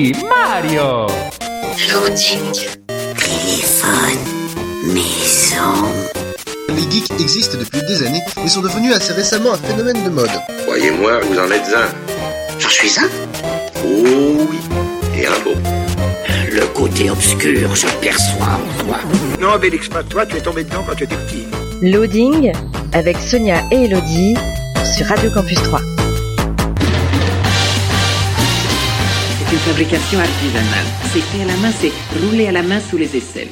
Oui, Mario Loading. Téléphone. Maison. Les geeks existent depuis des années et sont devenus assez récemment un phénomène de mode. Croyez-moi, vous en êtes un. J'en suis un Oh oui, et un beau. Le côté obscur se perçoit en toi. Non, Bélix, pas toi, tu es tombé dedans quand tu étais petit. Loading avec Sonia et Elodie sur Radio Campus 3. C'est une fabrication artisanale. C'est fait à la main, c'est roulé à la main sous les aisselles.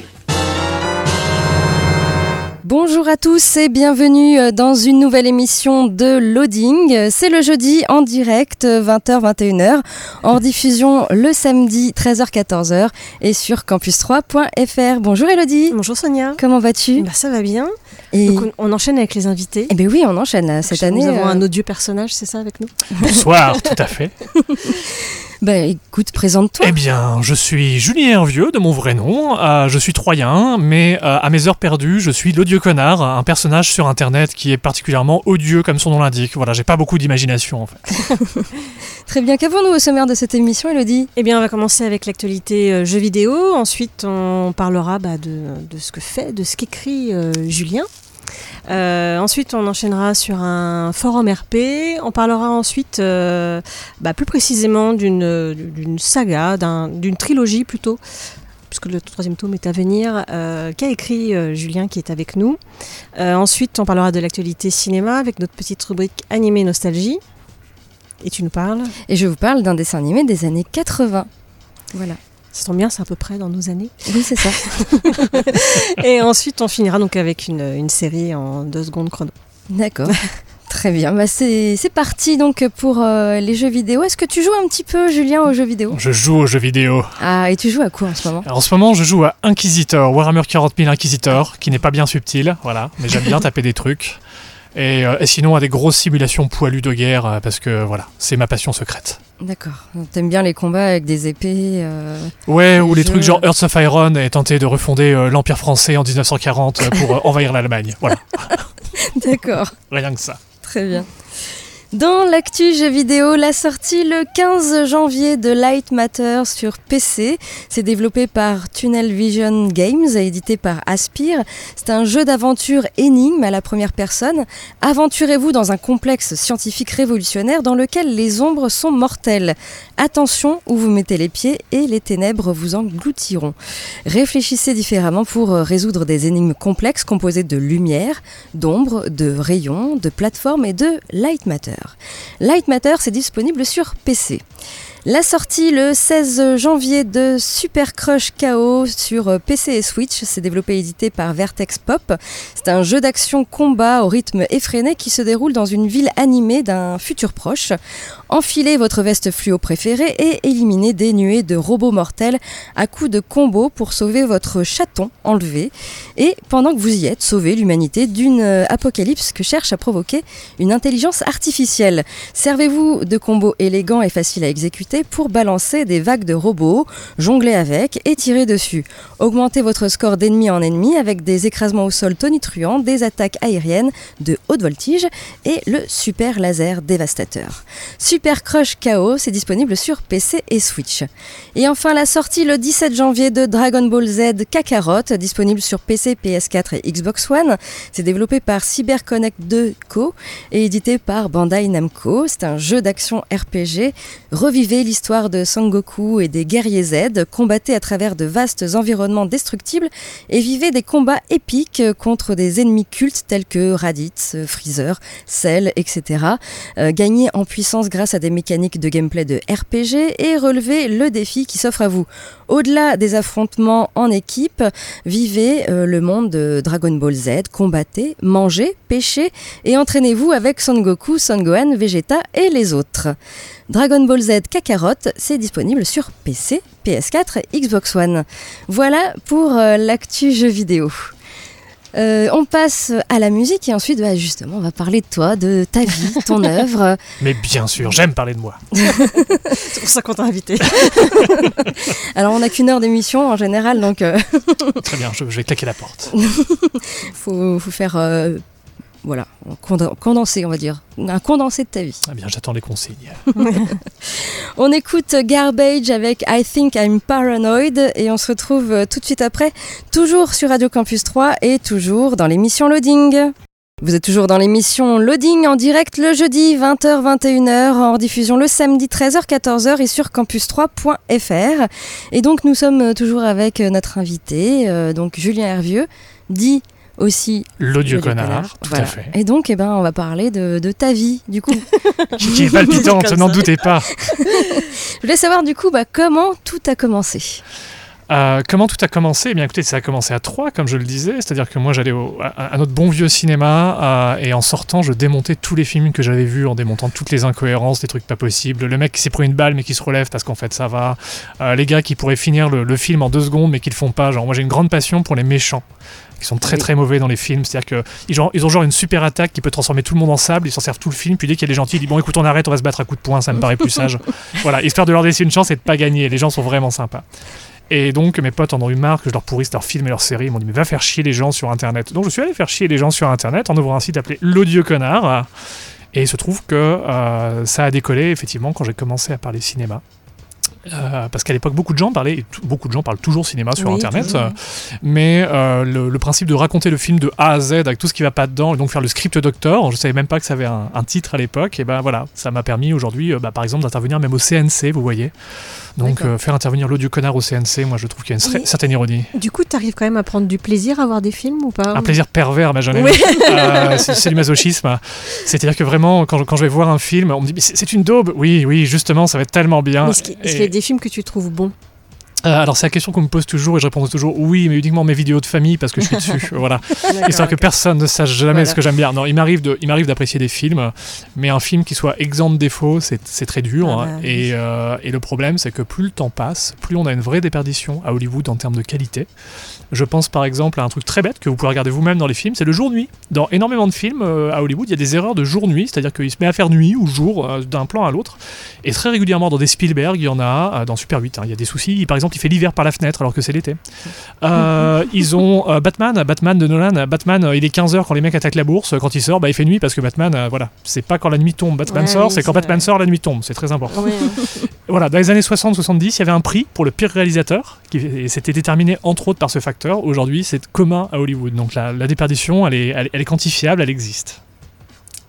Bonjour à tous et bienvenue euh, dans une nouvelle émission de Loading. C'est le jeudi en direct 20h-21h, en diffusion le samedi 13h-14h et sur campus3.fr. Bonjour Elodie. Bonjour Sonia. Comment vas-tu? Bah, ça va bien. Et Donc on, on enchaîne avec les invités. eh ben oui, on enchaîne là, cette année. Nous avons euh, un odieux personnage, c'est ça avec nous? Bonsoir, tout à fait. bah, écoute, présente-toi. Eh bien, je suis Julien Hervieux, de mon vrai nom. Euh, je suis troyen, mais euh, à mes heures perdues, je suis l'odieux connard, un personnage sur Internet qui est particulièrement odieux, comme son nom l'indique. Voilà, j'ai pas beaucoup d'imagination, en fait. Très bien. Qu'avons-nous au sommaire de cette émission, Elodie? Eh bien, on va commencer avec l'actualité euh, jeux vidéo. Ensuite, on parlera bah, de, de ce que fait, de ce qu'écrit euh, Julien. Euh, ensuite, on enchaînera sur un forum RP. On parlera ensuite, euh, bah, plus précisément, d'une saga, d'un- d'une trilogie plutôt, puisque le troisième tome est à venir, euh, qu'a écrit Julien qui est avec nous. Ensuite, on parlera de l'actualité cinéma avec notre petite rubrique animé nostalgie. Et tu nous parles? Et je vous parle d'un dessin animé des années 80. Voilà. Ça tombe bien, c'est à peu près dans nos années. Oui, c'est ça. Et ensuite, on finira donc avec une, une série en deux secondes chrono. D'accord. Très bien. Bah, c'est c'est parti donc pour euh, les jeux vidéo. Est-ce que tu joues un petit peu, Julien, aux jeux vidéo? Je joue aux jeux vidéo. Ah, et tu joues à quoi en ce moment? Alors, en ce moment, je joue à Inquisitor, Warhammer 40 000 Inquisitor, qui n'est pas bien subtil, voilà, mais j'aime bien taper des trucs. Et, euh, et sinon, à des grosses simulations poilues de guerre, euh, parce que voilà, c'est ma passion secrète. D'accord. T'aimes bien les combats avec des épées euh, Ouais, ou Les trucs genre Earth of Iron et tenter de refonder euh, l'Empire français en 1940 euh, pour envahir l'Allemagne. Voilà, D'accord. rien que ça. Très bien. Dans l'actu jeux vidéo, la sortie le 15 janvier de Light Matter sur PC. C'est développé par Tunnel Vision Games et édité par Aspire. C'est un jeu d'aventure énigme à la première personne. Aventurez-vous dans un complexe scientifique révolutionnaire dans lequel les ombres sont mortelles. Attention où vous mettez les pieds et les ténèbres vous engloutiront. Réfléchissez différemment pour résoudre des énigmes complexes composées de lumière, d'ombre, de rayons, de plateformes et de light matter. Light matter, c'est disponible sur PC. La sortie le 16 janvier de Super Crush KO sur euh, PC et Switch, c'est développé et édité par Vertex Pop. C'est un jeu d'action combat au rythme effréné qui se déroule dans une ville animée d'un futur proche. Enfilez votre veste fluo préférée et éliminez des nuées de robots mortels à coups de combo pour sauver votre chaton enlevé. Et pendant que vous y êtes, sauvez l'humanité d'une euh, apocalypse que cherche à provoquer une intelligence artificielle. Servez-vous de combos élégants et faciles à exécuter pour balancer des vagues de robots, jongler avec et tirer dessus. Augmentez votre score d'ennemi en ennemi avec des écrasements au sol tonitruants, des attaques aériennes de haute voltige et le super laser dévastateur. Super Crush KO, c'est disponible sur PC et Switch. Et enfin la sortie le 17 janvier de Dragon Ball Z Kakarot, disponible sur PC, PS4 et Xbox One. C'est développé par CyberConnect 2 Co et édité par Bandai Namco. C'est un jeu d'action RPG. Revivez l'histoire de Sangoku et des guerriers Z, combattez à travers de vastes environnements destructibles et vivez des combats épiques contre des ennemis cultes tels que Raditz, Freezer, Cell, etc. Euh, gagnez en puissance grâce à des mécaniques de gameplay de RPG et relevez le défi qui s'offre à vous. Au-delà des affrontements en équipe, vivez euh, le monde de Dragon Ball Z, combattez, mangez, pêchez et entraînez-vous avec Son Goku, Vegeta et les autres. Dragon Ball Z Kakarot, c'est disponible sur PC, PS4 et Xbox One. Voilà pour euh, l'actu jeu vidéo. Euh, on passe à la musique et ensuite, bah, justement, on va parler de toi, de ta vie, ton œuvre. Mais bien sûr, j'aime parler de moi. C'est pour ça qu'on t'a invité. Alors, on n'a qu'une heure d'émission en général, donc euh, Très bien, je, je vais claquer la porte. faut, faut faire euh, voilà, conden- condensé, on va dire, un condensé de ta vie. Ah bien, j'attends les consignes. On écoute Garbage avec I Think I'm Paranoid et on se retrouve euh, tout de suite après, toujours sur Radio Campus 3 et toujours dans l'émission Loading. Vous êtes toujours dans l'émission Loading en direct le jeudi 20h-21h, en rediffusion le samedi 13h-14h et sur campus3.fr. Et donc nous sommes toujours avec euh, notre invité, euh, donc Julien Hervieux, dit aussi L'odieux connard, connard, tout voilà. à fait. Et donc, eh ben, on va parler de, de ta vie, du coup. Qui, est palpitante, n'en doutez pas. Je voulais savoir, du coup, bah, comment tout a commencé? Euh, comment tout a commencé? Eh bien, écoutez, ça a commencé à 3, comme je le disais. C'est-à-dire que moi, j'allais à, à notre bon vieux cinéma euh, et en sortant, je démontais tous les films que j'avais vus en démontant toutes les incohérences, des trucs pas possibles. Le mec qui s'est pris une balle mais qui se relève parce qu'en fait ça va. Euh, les gars qui pourraient finir le, le film en deux secondes mais qui le font pas. Genre, moi, j'ai une grande passion pour les méchants qui sont très très mauvais dans les films. C'est-à-dire que ils ont, ils ont genre une super attaque qui peut transformer tout le monde en sable. Ils s'en servent tout le film. Puis dès qu'il y a des gentils, ils disent bon, écoute, on arrête, on va se battre à coups de poing. Ça me paraît plus sage. voilà, histoire de leur laisser une chance et de pas gagner. Les gens sont vraiment sympas. Et donc mes potes en ont eu marre que je leur pourrisse leurs films et leurs séries. Ils m'ont dit mais va faire chier les gens sur internet. Donc je suis allé faire chier les gens sur internet en ouvrant un site appelé L'Odieux Connard. Et il se trouve que euh, ça a décollé effectivement quand j'ai commencé à parler cinéma. Euh, parce qu'à l'époque, beaucoup de gens parlaient, et beaucoup de gens parlent toujours cinéma sur Oui, Internet, euh, mais euh, le, le principe de raconter le film de A à Z avec tout ce qui va pas dedans, et donc faire le script doctor, je savais même pas que ça avait un, un titre à l'époque, et ben voilà, ça m'a permis aujourd'hui, bah, par exemple, d'intervenir même au CNC, vous voyez. Donc euh, faire intervenir l'audio connard au CNC, moi je trouve qu'il y a une Oui. certaine ironie. Du coup, tu arrives quand même à prendre du plaisir à voir des films ou pas Un plaisir pervers, ma jeune amie. Oui. Euh, c'est du masochisme. C'est-à-dire que vraiment, quand, je- quand je vais voir un film, on me dit c'est une daube. Oui, oui, justement, ça va être tellement bien. Mais Est-ce qu'il y a des films que tu trouves bons? Euh, alors c'est la question qu'on me pose toujours et je réponds toujours oui, mais uniquement mes vidéos de famille parce que je suis dessus. voilà. Histoire que personne ne sache jamais Voilà. ce que j'aime bien. Non, il m'arrive de, il m'arrive d'apprécier des films, mais un film qui soit exempt de défauts, c'est, c'est très dur. Ah hein. bah, oui. et, euh, et le problème, c'est que plus le temps passe, plus on a une vraie déperdition à Hollywood en termes de qualité. Je pense par exemple à un truc très bête que vous pouvez regarder vous-même dans les films, c'est le jour-nuit. Dans énormément de films euh, à Hollywood, il y a des erreurs de jour-nuit, c'est-à-dire qu'il se met à faire nuit ou jour euh, d'un plan à l'autre. Et très régulièrement dans des Spielberg, il y en a, euh, dans Super 8, hein, il y a des soucis. Par exemple, il fait l'hiver par la fenêtre alors que c'est l'été. Ils ont Batman, Batman de Nolan, Batman, il est 15h quand les mecs attaquent la bourse, quand il sort, bah, il fait nuit parce que Batman, voilà, c'est pas quand la nuit tombe, Batman Ouais, sort, oui, c'est quand Batman sort, la nuit tombe, c'est très important. Voilà, dans les années 60-70, il y avait un prix pour le pire réalisateur, qui et c'était déterminé entre autres par ce facteur. Aujourd'hui, c'est commun à Hollywood. Donc la, la déperdition, elle est, elle, elle est quantifiable, elle existe.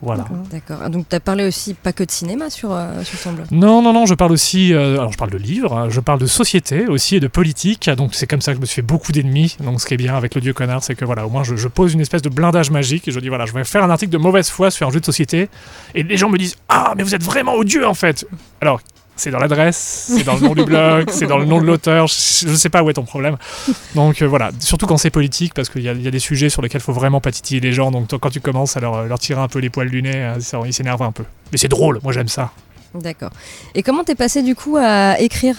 Voilà. D'accord. Ah, Donc, tu as parlé aussi pas que de cinéma sur, euh, sur ton blog. Non, non, non, je parle aussi, euh, alors je parle de livres, hein, je parle de société aussi et de politique, donc c'est comme ça que je me suis fait beaucoup d'ennemis. Donc ce qui est bien avec le dieu connard, c'est que voilà, au moins je, je pose une espèce de blindage magique et je dis voilà, je vais faire un article de mauvaise foi sur un jeu de société et les gens me disent ah mais vous êtes vraiment odieux en fait. Alors c'est dans l'adresse, c'est dans le nom du blog, c'est dans le nom de l'auteur, je, je sais pas où est ton problème. Donc euh, voilà, surtout quand c'est politique, parce qu'il y, a- il y a des sujets sur lesquels il faut vraiment pas titiller les gens, donc quand tu commences à leur, leur tirer un peu les poils du nez, euh, ça, ils s'énervent un peu. Mais c'est drôle, moi j'aime ça. D'accord. Et comment t'es passé du coup à écrire?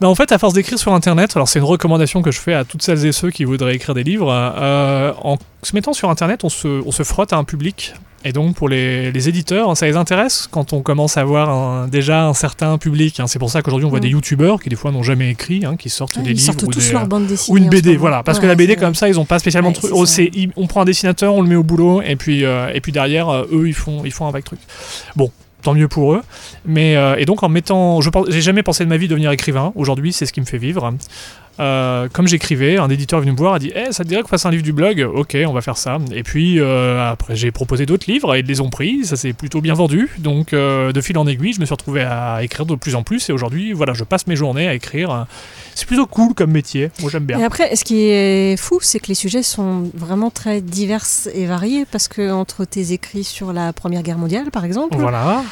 Bah, en fait, à force d'écrire sur Internet, alors c'est une recommandation que je fais à toutes celles et ceux qui voudraient écrire des livres, euh, en se mettant sur Internet, on se, on se frotte à un public. Et donc pour les, les éditeurs, ça les intéresse quand on commence à avoir un- déjà un certain public. hein. C'est pour ça qu'aujourd'hui on voit Mm. des youtubeurs qui des fois n'ont jamais écrit, hein, qui sortent Ah, des ils livres sortent ou, tous des, leur euh, bande dessinée. ou une BD, voilà. Parce que la BD comme ça, ils n'ont pas spécialement Ouais, de trucs. c'est Oh, on prend un dessinateur, on le met au boulot, et puis, euh, et puis derrière, euh, eux, ils font, ils font un vague truc. Bon, tant mieux pour eux. Mais, euh, et donc en mettant, je j'ai jamais pensé de ma vie devenir écrivain. Aujourd'hui, c'est ce qui me fait vivre. Euh, comme j'écrivais, un éditeur est venu me voir, a dit Eh, ça te dirait qu'on fasse un livre du blog? Ok, on va faire ça. Et puis euh, après, j'ai proposé d'autres livres et ils les ont pris. Ça s'est plutôt bien vendu. Donc euh, de fil en aiguille, je me suis retrouvé à écrire de plus en plus. Et aujourd'hui, voilà, je passe mes journées à écrire. C'est plutôt cool comme métier. Moi, j'aime bien. Et après, ce qui est fou, c'est que les sujets sont vraiment très divers et variés parce que entre tes écrits sur la Première Guerre mondiale, par exemple, Voilà.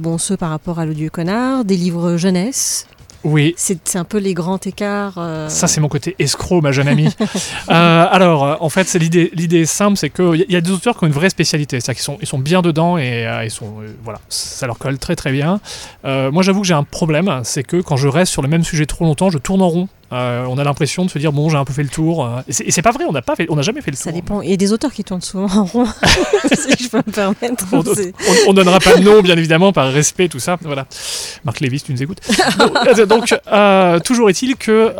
bon, ceux par rapport à l'odieux connard, des livres jeunesse, Oui, c'est un peu les grands écarts. euh, Ça, c'est mon côté escroc, ma jeune amie. Euh, alors, euh, en fait, c'est l'idée, l'idée est simple, c'est qu'il y, a- des auteurs qui ont une vraie spécialité. C'est-à-dire qu'ils sont, ils sont bien dedans et euh, ils sont, voilà, ça leur colle très très bien. Moi, j'avoue que j'ai un problème, c'est que quand je reste sur le même sujet trop longtemps, je tourne en rond. Euh, on a l'impression de se dire bon, j'ai un peu fait le tour. euh, et c'est- pas vrai, on n'a pas fait, on n'a jamais fait le Ça tour. dépend. Et des auteurs qui tournent souvent en rond, si je peux me permettre. On, C'est- on- on donnera pas de nom, bien évidemment, par respect, tout ça. Voilà. Marc Lévis, tu nous écoutes. Donc, euh, donc, euh, toujours est-il que,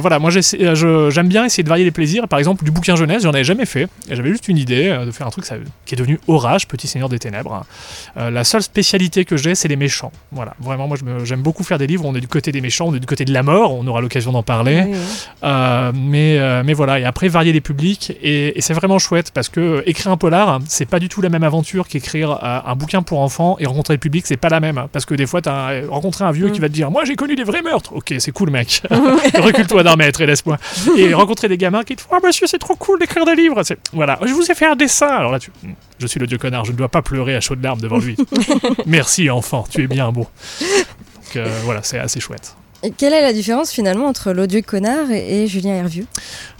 voilà, moi j'aime bien essayer de varier les plaisirs. Par exemple, du bouquin jeunesse, j'en avais jamais fait. J'avais juste une idée de faire un truc ça- qui est devenu Orage, Petit Seigneur des Ténèbres. La seule spécialité que j'ai, c'est les méchants. Voilà, vraiment, moi j'aime beaucoup faire des livres. où On est du côté des méchants, on est du côté de la mort. On aura l'occasion d'en parler. Oui, oui. Euh, mais, euh, mais voilà, et après varier les publics, et, et c'est vraiment chouette parce que euh, écrire un polar, c'est pas du tout la même aventure qu'écrire un bouquin pour enfants et rencontrer le public, c'est pas la même. Parce que des fois, t'as rencontré un vieux Mm. qui va te dire Moi j'ai connu des vrais meurtres. Ok, c'est cool, mec. Recule-toi d'un mètre et laisse-moi. Et rencontrer des gamins qui te font Ah, monsieur, c'est trop cool d'écrire des livres. Voilà, je vous ai fait un dessin. Alors là, tu. "Hmm, Je suis le dieu connard, je ne dois pas pleurer à chaudes larmes devant lui. Merci, enfant, tu es bien beau. Donc euh, voilà, c'est assez chouette. Et quelle est la différence finalement entre l'odieux connard et, et Julien Hervieux?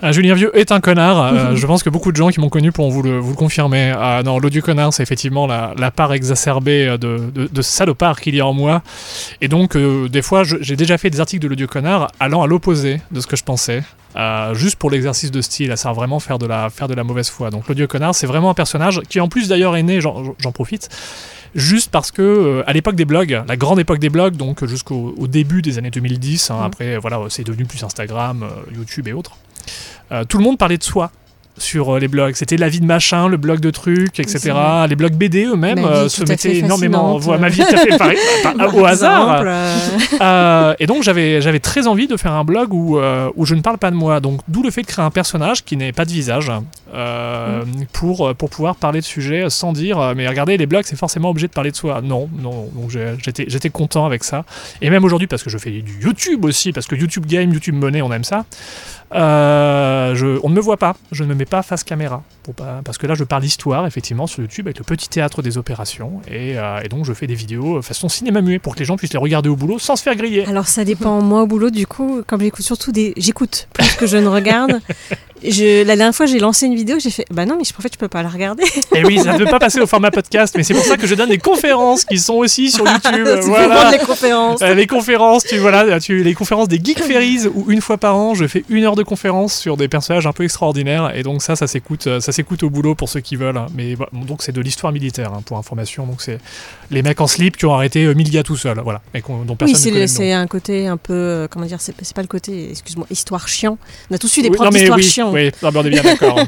Ah, Julien Vieux est un connard. euh, je pense que beaucoup de gens qui m'ont connu pourront vous le, vous le confirmer. Ah, non, l'odieux connard, c'est effectivement la, la part exacerbée euh, de, de, de salopard qu'il y a en moi. Et donc, euh, des fois, j'ai déjà fait des articles de l'odieux connard allant à l'opposé de ce que je pensais. euh, juste pour l'exercice de style, à savoir vraiment faire de la, faire de la mauvaise foi. Donc l'odieux connard, c'est vraiment un personnage qui en plus d'ailleurs est né, j'en profite, juste parce que euh, à l'époque des blogs, la grande époque des blogs, donc jusqu'au au début des années 2010, hein, Mhm. après voilà, c'est devenu plus Instagram, euh, YouTube et autres. euh, tout le monde parlait de soi sur euh, les blogs. C'était la vie de machin, le blog de trucs, etc. Les blogs BD eux-mêmes euh, se mettaient énormément. Voilà, ma vie est tout à fait pareil, au hasard. euh, et donc j'avais j'avais très envie de faire un blog où, euh, où je ne parle pas de moi. Donc d'où le fait de créer un personnage qui n'ait pas de visage euh, pour, pour pouvoir parler de sujets sans dire mais regardez les blogs c'est forcément obligé de parler de soi. Non, non. Donc j'étais j'étais content avec ça. Et même aujourd'hui parce que je fais du YouTube aussi parce que YouTube Game, YouTube Money on aime ça. Euh, je, on ne me voit pas, je ne me mets pas face caméra. Pour pas, parce que là, je parle d'histoire, effectivement, sur YouTube, avec le petit théâtre des opérations. Et, euh, et donc, je fais des vidéos euh, façon cinéma muet pour que les gens puissent les regarder au boulot sans se faire griller. Alors ça dépend. Moi au boulot, du coup, comme j'écoute surtout des, j'écoute plus que je ne regarde. Je, la dernière fois, j'ai lancé une vidéo, j'ai fait, bah non, mais je- en fait, je peux pas la regarder. Et oui, ça ne peut pas passer au format podcast, mais c'est pour ça que je donne des conférences qui sont aussi sur YouTube. Voilà. les conférences. Euh, les conférences, tu voilà, tu les conférences des Geek Ferries où une fois par an, je fais une heure de conférence sur des personnages un peu extraordinaires et donc ça, ça s'écoute, ça s'écoute au boulot pour ceux qui veulent. hein. Mais bon, donc c'est de l'histoire militaire hein, pour information. Donc c'est les mecs en slip qui ont arrêté euh, 1000 gars tout seuls, voilà, et qu'on- dont personne Oui, c'est un côté un peu, euh, comment dire, c'est pas le côté, excuse-moi, histoire chiant. On a tous eu des Oui, profs d'histoire oui, chiants. Oui, non, mais on est bien d'accord.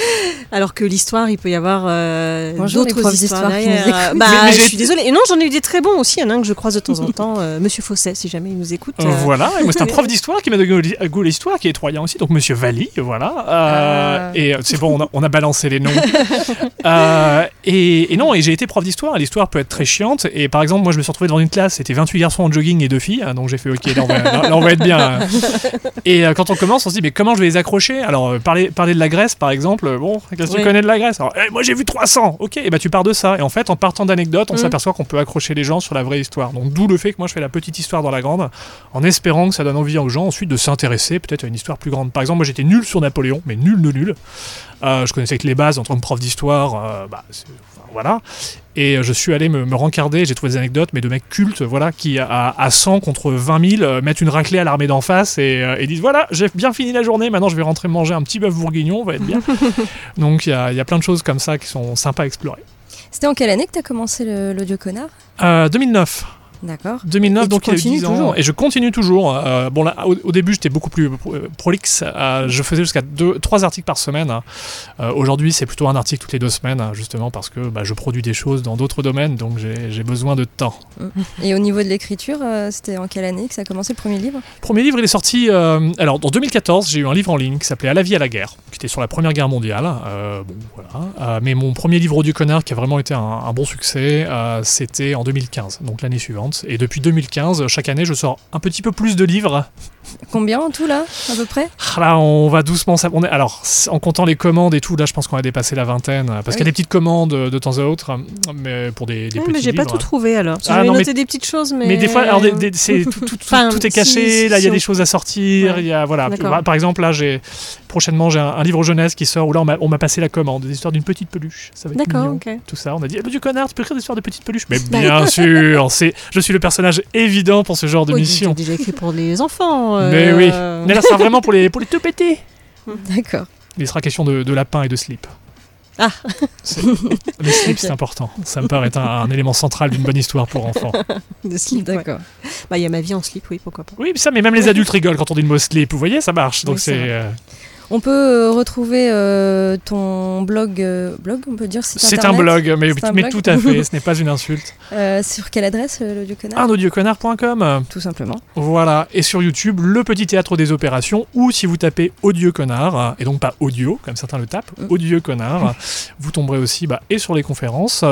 Alors que l'histoire, il peut y avoir euh, d'autres histoires derrière. Bah, Mais- mais je suis désolée. Et non, j'en ai eu des très bons aussi. Il y en a un que je croise de temps en temps, euh, Monsieur Fosset, si jamais il nous écoute. Voilà, c'est un prof d'histoire qui m'a donné goût à goût à l'histoire, qui est troyen aussi, donc Monsieur Valli, voilà. Euh, Ah. Et c'est bon, on a, on a balancé les noms. Euh, et, et non, et j'ai été prof d'histoire, l'histoire peut être très chiante. Et par exemple, moi je me suis retrouvé devant une classe, c'était 28 garçons en jogging et deux filles, hein, donc j'ai fait ok, là on va, là, là, on va être bien. hein. Et euh, quand on commence, on se dit, mais comment je vais les accrocher? Alors, euh, parler, parler de la Grèce par exemple, bon, qu'est-ce que tu connais de la Grèce? Alors, eh, moi j'ai vu 300, ok, et bah tu pars de ça. Et en fait, en partant d'anecdotes, on Mm. s'aperçoit qu'on peut accrocher les gens sur la vraie histoire. Donc, d'où le fait que moi je fais la petite histoire dans la grande, en espérant que ça donne envie aux gens ensuite de s'intéresser peut-être à une histoire plus grande. Par exemple, moi j'étais nul sur Napoléon, mais nul de nul. Euh, je connaissais que les bases en tant que prof d'histoire, euh, bah, enfin, voilà. Et euh, je suis allé me, me rencarder, j'ai trouvé des anecdotes, mais de mecs cultes, voilà, qui à, à 100 contre 20 000 euh, mettent une raclée à l'armée d'en face et, et disent voilà, j'ai bien fini la journée, maintenant je vais rentrer manger un petit bœuf bourguignon, on va être bien. Donc il y a, y a plein de choses comme ça qui sont sympas à explorer. C'était en quelle année que tu as commencé l'audio connard? Euh, 2009. D'accord. 2009, Et tu donc il y a eu continues 10 ans. toujours Et je continue toujours. Euh, bon, là, au, au début, j'étais beaucoup plus pro- prolixe. Euh, je faisais jusqu'à deux, trois articles par semaine. Euh, Aujourd'hui, c'est plutôt un article toutes les deux semaines, hein, justement parce que bah, je produis des choses dans d'autres domaines, donc j'ai besoin de temps. Et au niveau de l'écriture, c'était en quelle année que ça a commencé le premier livre? Premier livre, il est sorti. alors, en 2014, j'ai eu un livre en ligne qui s'appelait À la vie, à la guerre, qui était sur la Première Guerre mondiale. Bon, voilà. Mais mon premier livre du connard, qui a vraiment été un, un bon succès, c'était en 2015, donc l'année suivante. Et depuis 2015, chaque année, je sors un petit peu plus de livres. Combien en tout là, à peu près? Ah, Là, on va doucement. on est- alors, en comptant les commandes et tout, là, je pense qu'on a dépassé la vingtaine. Parce qu'il y a oui. des petites commandes euh, de temps à autre, mais pour des, des ouais, petits mais j'ai pas tout trouvé alors. Ah, non, noté des petites choses, mais. Mais des fois, alors, des- des- c'est- tout, tout- tout- Enfin, tout est si- caché. là, il y a des choses à sortir. Ouais. Y a voilà. D'accord. Par- exemple, là, j'ai prochainement j'ai un, un livre jeunesse qui sort où là, on m'a- passé la commande, des histoires d'une petite peluche. Ça va être mignon. Tout ça, on a dit, eh ben, du connard, tu peux écrire des histoires de petites peluches. Mais bien sûr, c'est, je je suis le personnage évident pour ce genre de Oui, mission. déjà écrit pour les enfants. Mais euh, oui. Mais là, ça sera vraiment pour les, pour les tout pétés. D'accord. Il sera question de, de lapin et de slip. Ah. C'est- Le slip, c'est important. Ça me paraît être un, un élément central d'une bonne histoire pour enfants. de slip. ouais. D'accord. Bah, il y a ma vie en slip, oui, pourquoi pas. Oui, mais ça, mais même les adultes rigolent quand on dit le mot slip. Vous voyez, ça marche. Donc Oui, c'est c'est. euh, On peut euh, retrouver euh, ton blog, euh, blog, on peut dire site C'est un blog, mais, C'est un mais blog tout à fait, ce n'est pas une insulte. Euh, sur quelle adresse, euh, l'audio connard? AnaudioConnard.com. Tout simplement. Voilà, et sur YouTube, le petit théâtre des opérations, ou si vous tapez Odieux Connard, et donc pas audio, comme certains le tapent, Mm. Connard, vous tomberez aussi bah, et sur les conférences,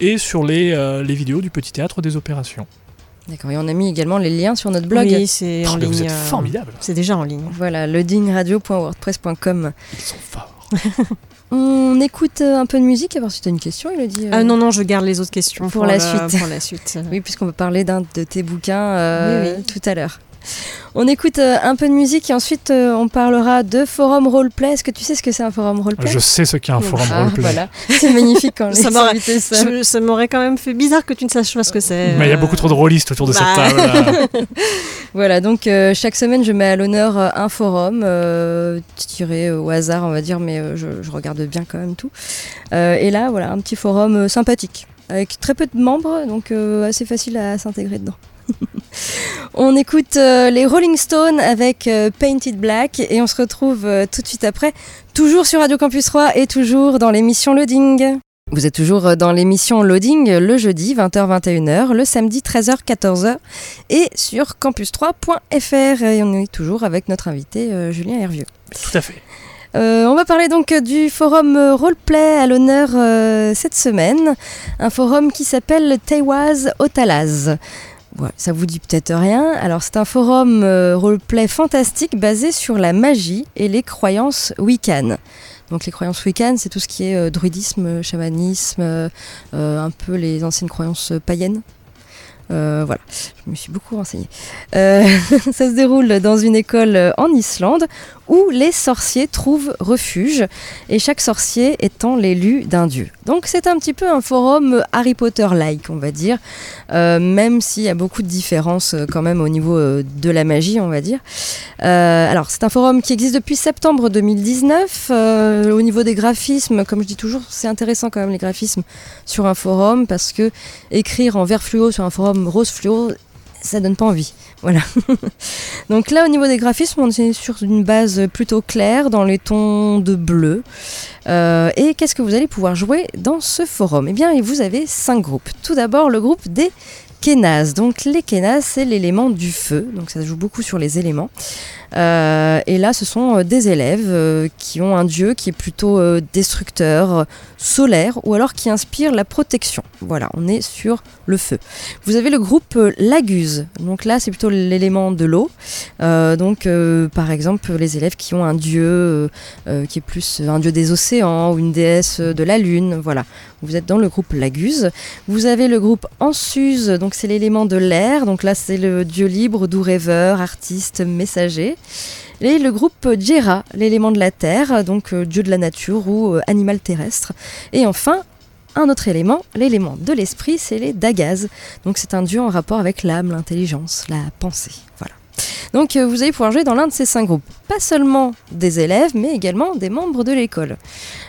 et sur les, les vidéos du petit théâtre des opérations. D'accord. Et on a mis également les liens sur notre blog. Oui, c'est Oh, en ligne. vous êtes euh, formidable. C'est déjà en ligne. Voilà, loadingradio.wordpress.com. Ils sont forts. On écoute euh, un peu de musique, à voir si tu as une question, Elodie. euh, Ah non, non, je garde les autres questions Pour la le- suite. Pour la suite. Oui, puisqu'on peut parler d'un de tes bouquins euh, Oui, tout à l'heure. On écoute euh, un peu de musique et ensuite euh, on parlera de forum roleplay. Est-ce que tu sais ce que c'est un forum roleplay? Je sais ce qu'est un forum Ah, roleplay. voilà, c'est magnifique quand Ça m'aurait-. Je- ça m'aurait quand même fait bizarre que tu ne saches pas ce que c'est. Mais il y a beaucoup trop de rôlistes autour de bah. cette table. Voilà, donc euh, chaque semaine je mets à l'honneur un forum euh, tiré au hasard, on va dire, mais euh, je, je regarde bien quand même tout. Euh, et là, voilà, un petit forum euh, sympathique, avec très peu de membres, donc euh, assez facile à s'intégrer dedans. on écoute euh, les Rolling Stones avec euh, Painted Black et on se retrouve euh, tout de suite après, toujours sur Radio Campus 3 et toujours dans l'émission Loading. Vous êtes toujours dans l'émission Loading le jeudi 20h-21h, le samedi 13h-14h et sur campus3.fr. Et on est toujours avec notre invité Julien Hervieux. Tout à fait. Euh, on va parler donc du forum Roleplay à l'honneur euh, cette semaine. Un forum qui s'appelle Teiwaz Otalaz. Ça vous dit peut-être rien. Alors c'est un forum euh, roleplay fantastique basé sur la magie et les croyances wiccan. Donc les croyances wiccan, c'est tout ce qui est euh, druidisme, chamanisme, euh, un peu les anciennes croyances païennes. Voilà, je me suis beaucoup renseignée. Ça se déroule dans une école en Islande où les sorciers trouvent refuge et chaque sorcier étant l'élu d'un dieu. Donc c'est un petit peu un forum Harry Potter-like, on va dire, euh, même s'il y a beaucoup de différences euh, quand même au niveau euh, de la magie, on va dire. Alors c'est un forum qui existe depuis septembre 2019. Euh, au niveau des graphismes, comme je dis toujours, c'est intéressant quand même les graphismes sur un forum parce que écrire en vert fluo sur un forum rose fluo, ça donne pas envie. Voilà. Donc là, au niveau des graphismes, on est sur une base plutôt claire, dans les tons de bleu. Euh, et qu'est-ce que vous allez pouvoir jouer dans ce forum? Eh bien, vous avez cinq groupes. Tout d'abord, le groupe des Donc les Kénaz, c'est l'élément du feu. Donc ça se joue beaucoup sur les éléments. Euh, et là, ce sont euh, des élèves euh, qui ont un dieu qui est plutôt destructeur, solaire, ou alors qui inspire la protection. Voilà, on est sur le feu. Vous avez le groupe Laguse. Donc là, c'est plutôt l'élément de l'eau. Donc, par exemple, les élèves qui ont un dieu qui est plus un dieu des océans ou une déesse de la lune. Voilà, vous êtes dans le groupe Laguse. Vous avez le groupe Ansuse. Donc c'est l'élément de l'air. Donc là, c'est le dieu libre, doux rêveur, artiste, messager. Et le groupe Djera, l'élément de la terre, donc euh, dieu de la nature ou euh, animal terrestre. Et enfin, un autre élément, l'élément de l'esprit, c'est les Dagaz. Donc c'est un dieu en rapport avec l'âme, l'intelligence, la pensée. Voilà. Donc euh, vous allez pouvoir jouer dans l'un de ces cinq groupes. Pas seulement des élèves, mais également des membres de l'école.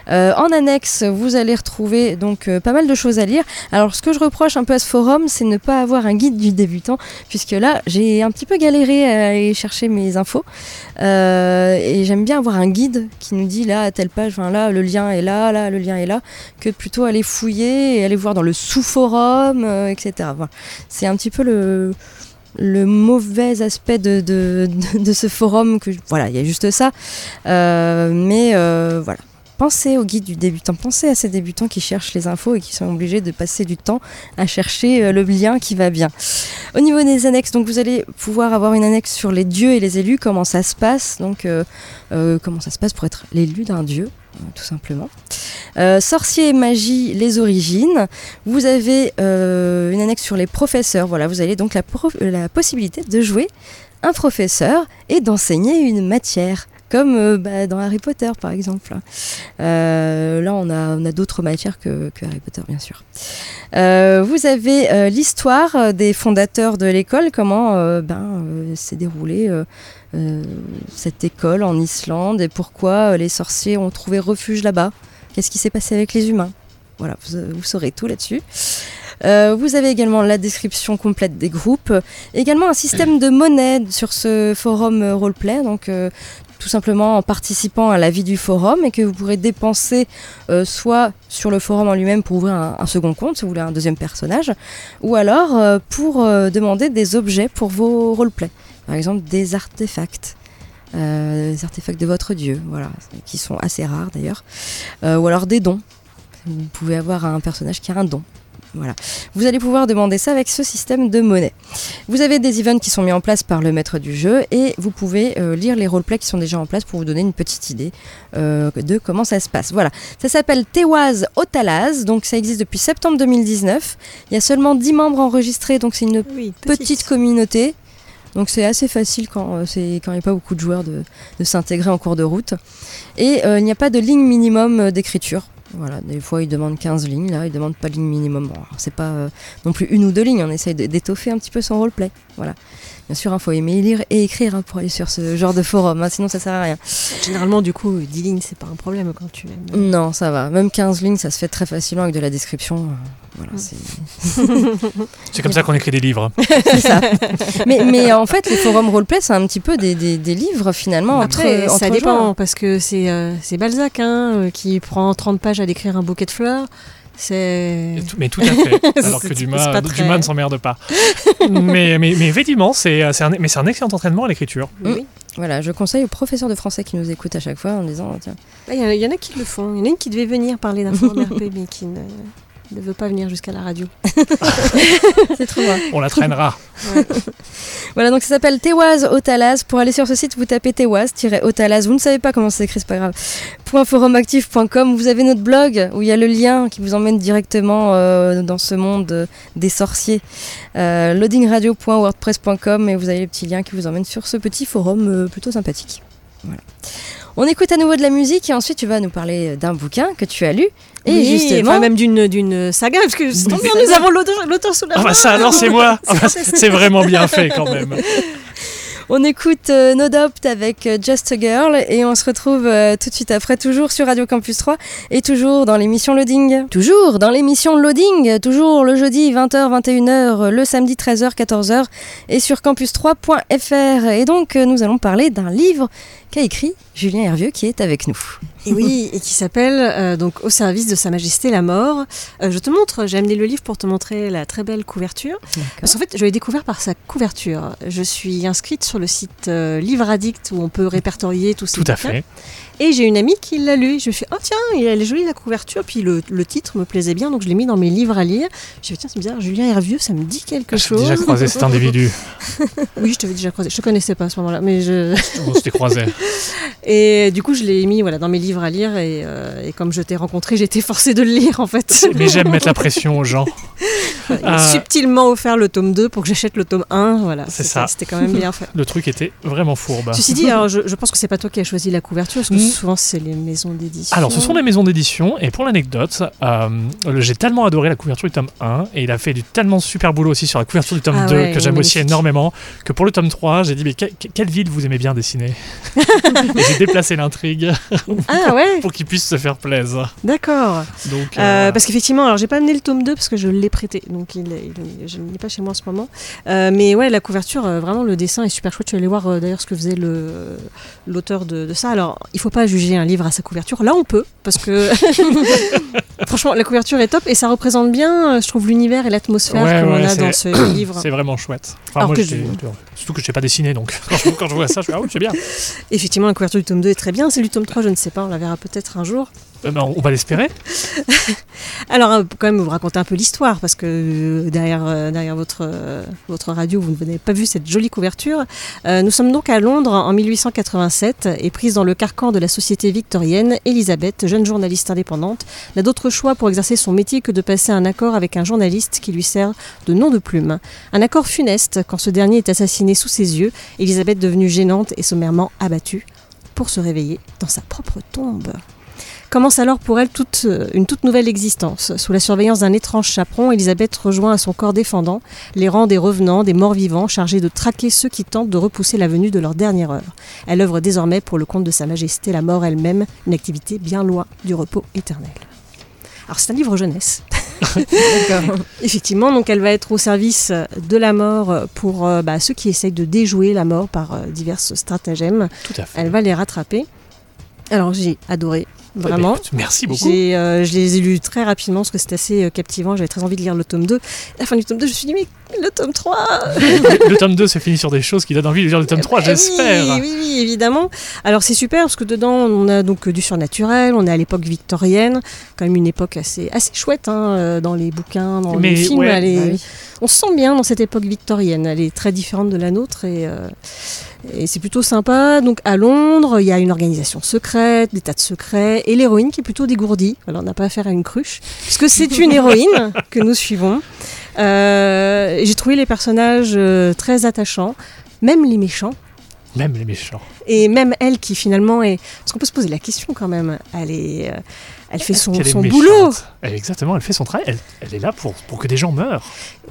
Euh, en annexe, vous allez retrouver donc euh, pas mal de choses à lire. Alors ce que je reproche un peu à ce forum, c'est ne pas avoir un guide du débutant, puisque là j'ai un petit peu galéré à aller chercher mes infos. Et j'aime bien avoir un guide qui nous dit là à telle page, là le lien est là, là le lien est là, que plutôt aller fouiller et aller voir dans le sous-forum, etc. C'est un petit peu le le mauvais aspect de, de, ce forum que voilà il y a juste ça. Euh, mais euh, voilà. Pensez au guide du débutant pensez à ces débutants qui cherchent les infos et qui sont obligés de passer du temps à chercher euh, le lien qui va bien. Au niveau des annexes donc vous allez pouvoir avoir une annexe sur les dieux et les élus comment ça se passe. Donc comment ça se passe pour être l'élu d'un dieu tout simplement euh, sorcier magie, les origines. Vous avez euh, une annexe sur les professeurs. Voilà, vous avez donc la, la possibilité de jouer un professeur et d'enseigner une matière comme euh, bah, dans Harry Potter par exemple. Euh, là, on a, d'autres matières que, Harry Potter, bien sûr. Euh, vous avez l'histoire des fondateurs de l'école, comment ben, s'est déroulée cette école en Islande et pourquoi les sorciers ont trouvé refuge là-bas? Qu'est-ce qui s'est passé avec les humains? Voilà, vous, saurez tout là-dessus. Vous avez également la description complète des groupes, également un système de monnaie sur ce forum roleplay, donc tout simplement en participant à la vie du forum et que vous pourrez dépenser euh, soit sur le forum en lui-même pour ouvrir un, second compte si vous voulez un deuxième personnage, ou alors euh, pour euh, demander des objets pour vos roleplays, par exemple des artefacts. des artefacts de votre dieu, voilà, qui sont assez rares d'ailleurs, ou alors des dons. Vous pouvez avoir un personnage qui a un don. Voilà. Vous allez pouvoir demander ça avec ce système de monnaie. Vous avez des events qui sont mis en place par le maître du jeu et vous pouvez euh, lire les roleplays qui sont déjà en place pour vous donner une petite idée euh, de comment ça se passe. Voilà. Ça s'appelle Tewaz Otalaz, donc ça existe depuis septembre 2019. Il y a seulement 10 membres enregistrés, donc c'est une Oui, petite communauté. Donc c'est assez facile quand euh, quand il n'y a pas beaucoup de joueurs de, de s'intégrer en cours de route. Et euh, il n'y a pas de ligne minimum d'écriture. Voilà, des fois ils demandent 15 lignes, là ils demandent pas de ligne minimum. C'est pas euh, non plus une ou deux lignes, on essaye d'étoffer un petit peu son roleplay. Voilà. Bien sûr, il faut aimer lire et écrire hein, pour aller sur ce genre de forum, hein, sinon ça sert à rien. Généralement, du coup, 10 lignes, c'est pas un problème quand tu aimes. Non, ça va. Même 15 lignes, ça se fait très facilement avec de la description. euh, Voilà, Mm. c'est comme ça qu'on écrit des livres. c'est ça. mais, mais en fait, les forums roleplay, c'est un petit peu des, des- des livres finalement Après, entre, ça entre dépend, joueurs. parce que c'est euh, Balzac hein, euh, qui prend 30 pages à décrire un bouquet de fleurs. C'est. Mais tout à fait. Alors que Dumas, très- Dumas ne s'emmerde pas. mais, mais, mais effectivement, c'est c'est un, mais c'est un excellent entraînement à l'écriture. Oui. Voilà, je conseille aux professeurs de français qui nous écoutent à chaque fois en disant tiens, Ah, Il y, en a- il y en a qui le font. Il y en a une qui devait venir parler d'un forum RP, mais qui ne, ne veut pas venir jusqu'à la radio. c'est trop loin. On la traînera. Voilà, donc ça s'appelle Tewaz Otalaz. Pour aller sur ce site, vous tapez Tewaz-Otalaz. Vous ne savez pas comment c'est écrit, c'est pas grave. .forumactif.com. Vous avez notre blog où il y a le lien qui vous emmène directement euh, dans ce monde euh, des sorciers. Euh, loadingradio.wordpress.com et vous avez les petits liens qui vous emmènent sur ce petit forum euh, plutôt sympathique. Voilà. On écoute à nouveau de la musique et ensuite tu vas nous parler d'un bouquin que tu as lu. Et Oui, justement, enfin, même d'une d'une saga, parce que c'est bien, nous avons l'auteur sous la Ah main. bah ça alors c'est moi. Ah bah, c'est vraiment bien fait quand même. On écoute euh, No Doubt avec euh, Just a Girl et on se retrouve euh, tout de suite après, toujours sur Radio Campus 3 et toujours dans l'émission Loading. Toujours dans l'émission Loading, toujours le jeudi 20h, 21h, le samedi 13h, 14h et sur campus3.fr. Et donc euh, nous allons parler d'un livre qu'a écrit Julien Hervieux qui est avec nous. Et oui, et qui s'appelle euh, donc Au service de Sa Majesté la Mort. Euh, je te montre, j'ai amené le livre pour te montrer la très belle couverture. Parce qu'en fait, je l'ai découvert par sa couverture. Je suis inscrite sur le site euh, Livre Addict où on peut répertorier tous ces Tout à bouquins. fait. Et j'ai une amie qui l'a lu. Je me suis dit, oh tiens, elle est jolie la couverture. Puis le, le titre me plaisait bien, donc je l'ai mis dans mes livres à lire. Je me suis dit, tiens, c'est bizarre, Julien Hervieux, ça me dit quelque J'ai chose. déjà croisé cet individu. Oui, je t'avais déjà croisé. Je te connaissais pas à ce moment-là, mais je. On s'était croisé. Et du coup, je l'ai mis voilà, dans mes livres à lire. Et, euh, et comme je t'ai rencontré, j'étais forcée de le lire en fait. Mais j'aime mettre la pression aux gens. Il m'a Euh, subtilement offert le tome 2 pour que j'achète le tome 1. Voilà, C'est ça. C'était quand même bien fait. Le truc était vraiment fourbe. Ceci dit, alors, je, je pense que c'est pas toi qui as choisi la couverture, parce que. Souvent c'est les maisons d'édition. Alors, ce sont des maisons d'édition, et pour l'anecdote, euh, j'ai tellement adoré la couverture du tome 1, et il a fait du tellement super boulot aussi sur la couverture du tome Ah 2, ouais, que j'aime aussi énormément, que pour le tome 3, j'ai dit, mais que- que- quelle ville vous aimez bien dessiner? Et j'ai déplacé l'intrigue Ah ouais, pour qu'il puisse se faire plaisir. d'accord. Donc, euh, Euh. Parce qu'effectivement, alors j'ai pas amené le tome 2 parce que je l'ai prêté, donc il, il- je ne l'ai pas chez moi en ce moment. Euh, mais ouais, la couverture, vraiment le dessin est super chouette. Je suis allée voir d'ailleurs ce que faisait l'auteur de, de ça. Alors, il faut pas juger un livre à sa couverture. Là, on peut parce que franchement, la couverture est top et ça représente bien, euh, je trouve, l'univers et l'atmosphère Ouais, qu'on ouais, a c'est- dans ce livre. c'est vraiment chouette. Enfin, Alors moi, que j'étais- je- j'étais- surtout que je sais pas dessiner, donc quand je, quand je vois ça, je fais, ah oui, c'est bien. Effectivement, la couverture du tome 2 est très bien. Celle du tome 3, je ne sais pas, on la verra peut-être un jour. Euh, ben, on va l'espérer. Alors, euh, quand même, vous raconter un peu l'histoire, parce que euh, derrière, votre, radio, vous n'avez pas vu cette jolie couverture. Nous sommes donc à Londres en 1887, et prise dans le carcan de la société victorienne, Elisabeth, jeune journaliste indépendante, n'a d'autre choix pour exercer son métier que de passer un accord avec un journaliste qui lui sert de nom de plume. Un accord funeste, quand ce dernier est assassiné sous ses yeux, Elisabeth devenue gênante et sommairement abattue. pour se réveiller dans sa propre tombe. Commence alors pour elle toute, euh, une toute nouvelle existence. Sous la surveillance d'un étrange chaperon, Elisabeth rejoint à son corps défendant les rangs des revenants, des morts vivants, chargés de traquer ceux qui tentent de repousser la venue de leur dernière heure. Elle œuvre désormais pour le compte de Sa Majesté la mort elle-même, une activité bien loin du repos éternel. Alors c'est un livre jeunesse. Effectivement, donc elle va être au service de la mort pour euh, bah, ceux qui essayent de déjouer la mort par euh, divers stratagèmes. Tout à fait. Elle va les rattraper. Alors j'ai adoré, Eh ben, vraiment. merci beaucoup. Euh, je les ai lus très rapidement parce que c'était assez euh, captivant. J'avais très envie de lire le tome 2. À la fin du tome 2, je me suis dit, mais le tome 3 le, tome 2 se finit sur des choses qui donnent envie de lire le tome 3, Eh j'espère. Oui, oui, oui, évidemment. Alors c'est super parce que dedans, on a donc euh, du surnaturel, on est à l'époque victorienne, quand même une époque assez, assez chouette hein, dans les bouquins, dans Mais les films. ouais, elle est- bah oui. On se sent bien dans cette époque victorienne. Elle est très différente de la nôtre et, euh, et c'est plutôt sympa. Donc à Londres, il y a une organisation secrète, des tas de secrets et l'héroïne qui est plutôt dégourdie. Alors on n'a pas affaire à une cruche puisque c'est une héroïne que nous suivons. Euh, J'ai trouvé les personnages euh, très attachants, même les méchants. Même les méchants. Et même elle qui finalement est... Parce qu'on peut se poser la question quand même. Elle, est, euh, elle fait son, son boulot. Elle- exactement, elle fait son travail. Elle, elle est là pour, pour que des gens meurent.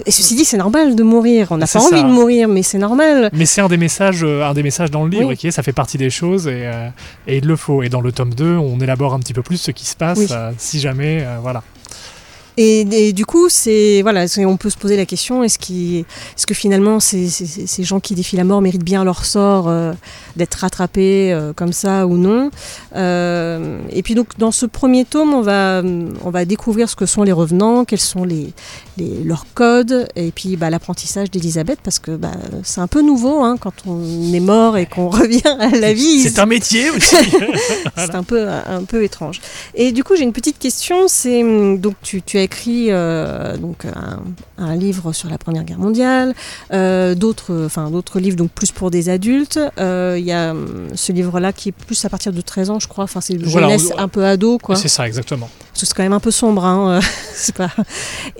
Et ceci dit, c'est normal de mourir. On n'a pas envie ça. de mourir, mais c'est normal. Mais c'est un des messages, euh, un des messages dans le livre, Oui. qui est ça fait partie des choses et, euh, et il le faut. Et dans le tome 2, on élabore un petit peu plus ce qui se passe Oui. euh, si jamais, euh, voilà. Et, et du coup, c'est voilà, on peut se poser la question est-ce que finalement ces, ces- ces- ces gens qui défient la mort méritent bien leur sort euh, d'être rattrapés euh, comme ça ou non Euh, Et puis donc dans ce premier tome, on va on va découvrir ce que sont les revenants, quels sont les, les- leurs codes, et puis bah, l'apprentissage d'Elisabeth parce que bah, c'est un peu nouveau hein, quand on est mort et qu'on revient à la vie. C'est un métier aussi. C'est un peu, un peu étrange. Et du coup, j'ai une petite question. C'est donc tu, tu as écrit euh, donc un, un livre sur la Première Guerre mondiale, euh, d'autres, enfin d'autres livres donc plus pour des adultes. Euh, Il y a hum, ce livre-là qui est plus à partir de 13 ans, je crois. Enfin, c'est Voilà, jeunesse on- un peu ado, quoi. c'est ça, exactement. C'est quand même un peu sombre, hein, euh, c'est pas.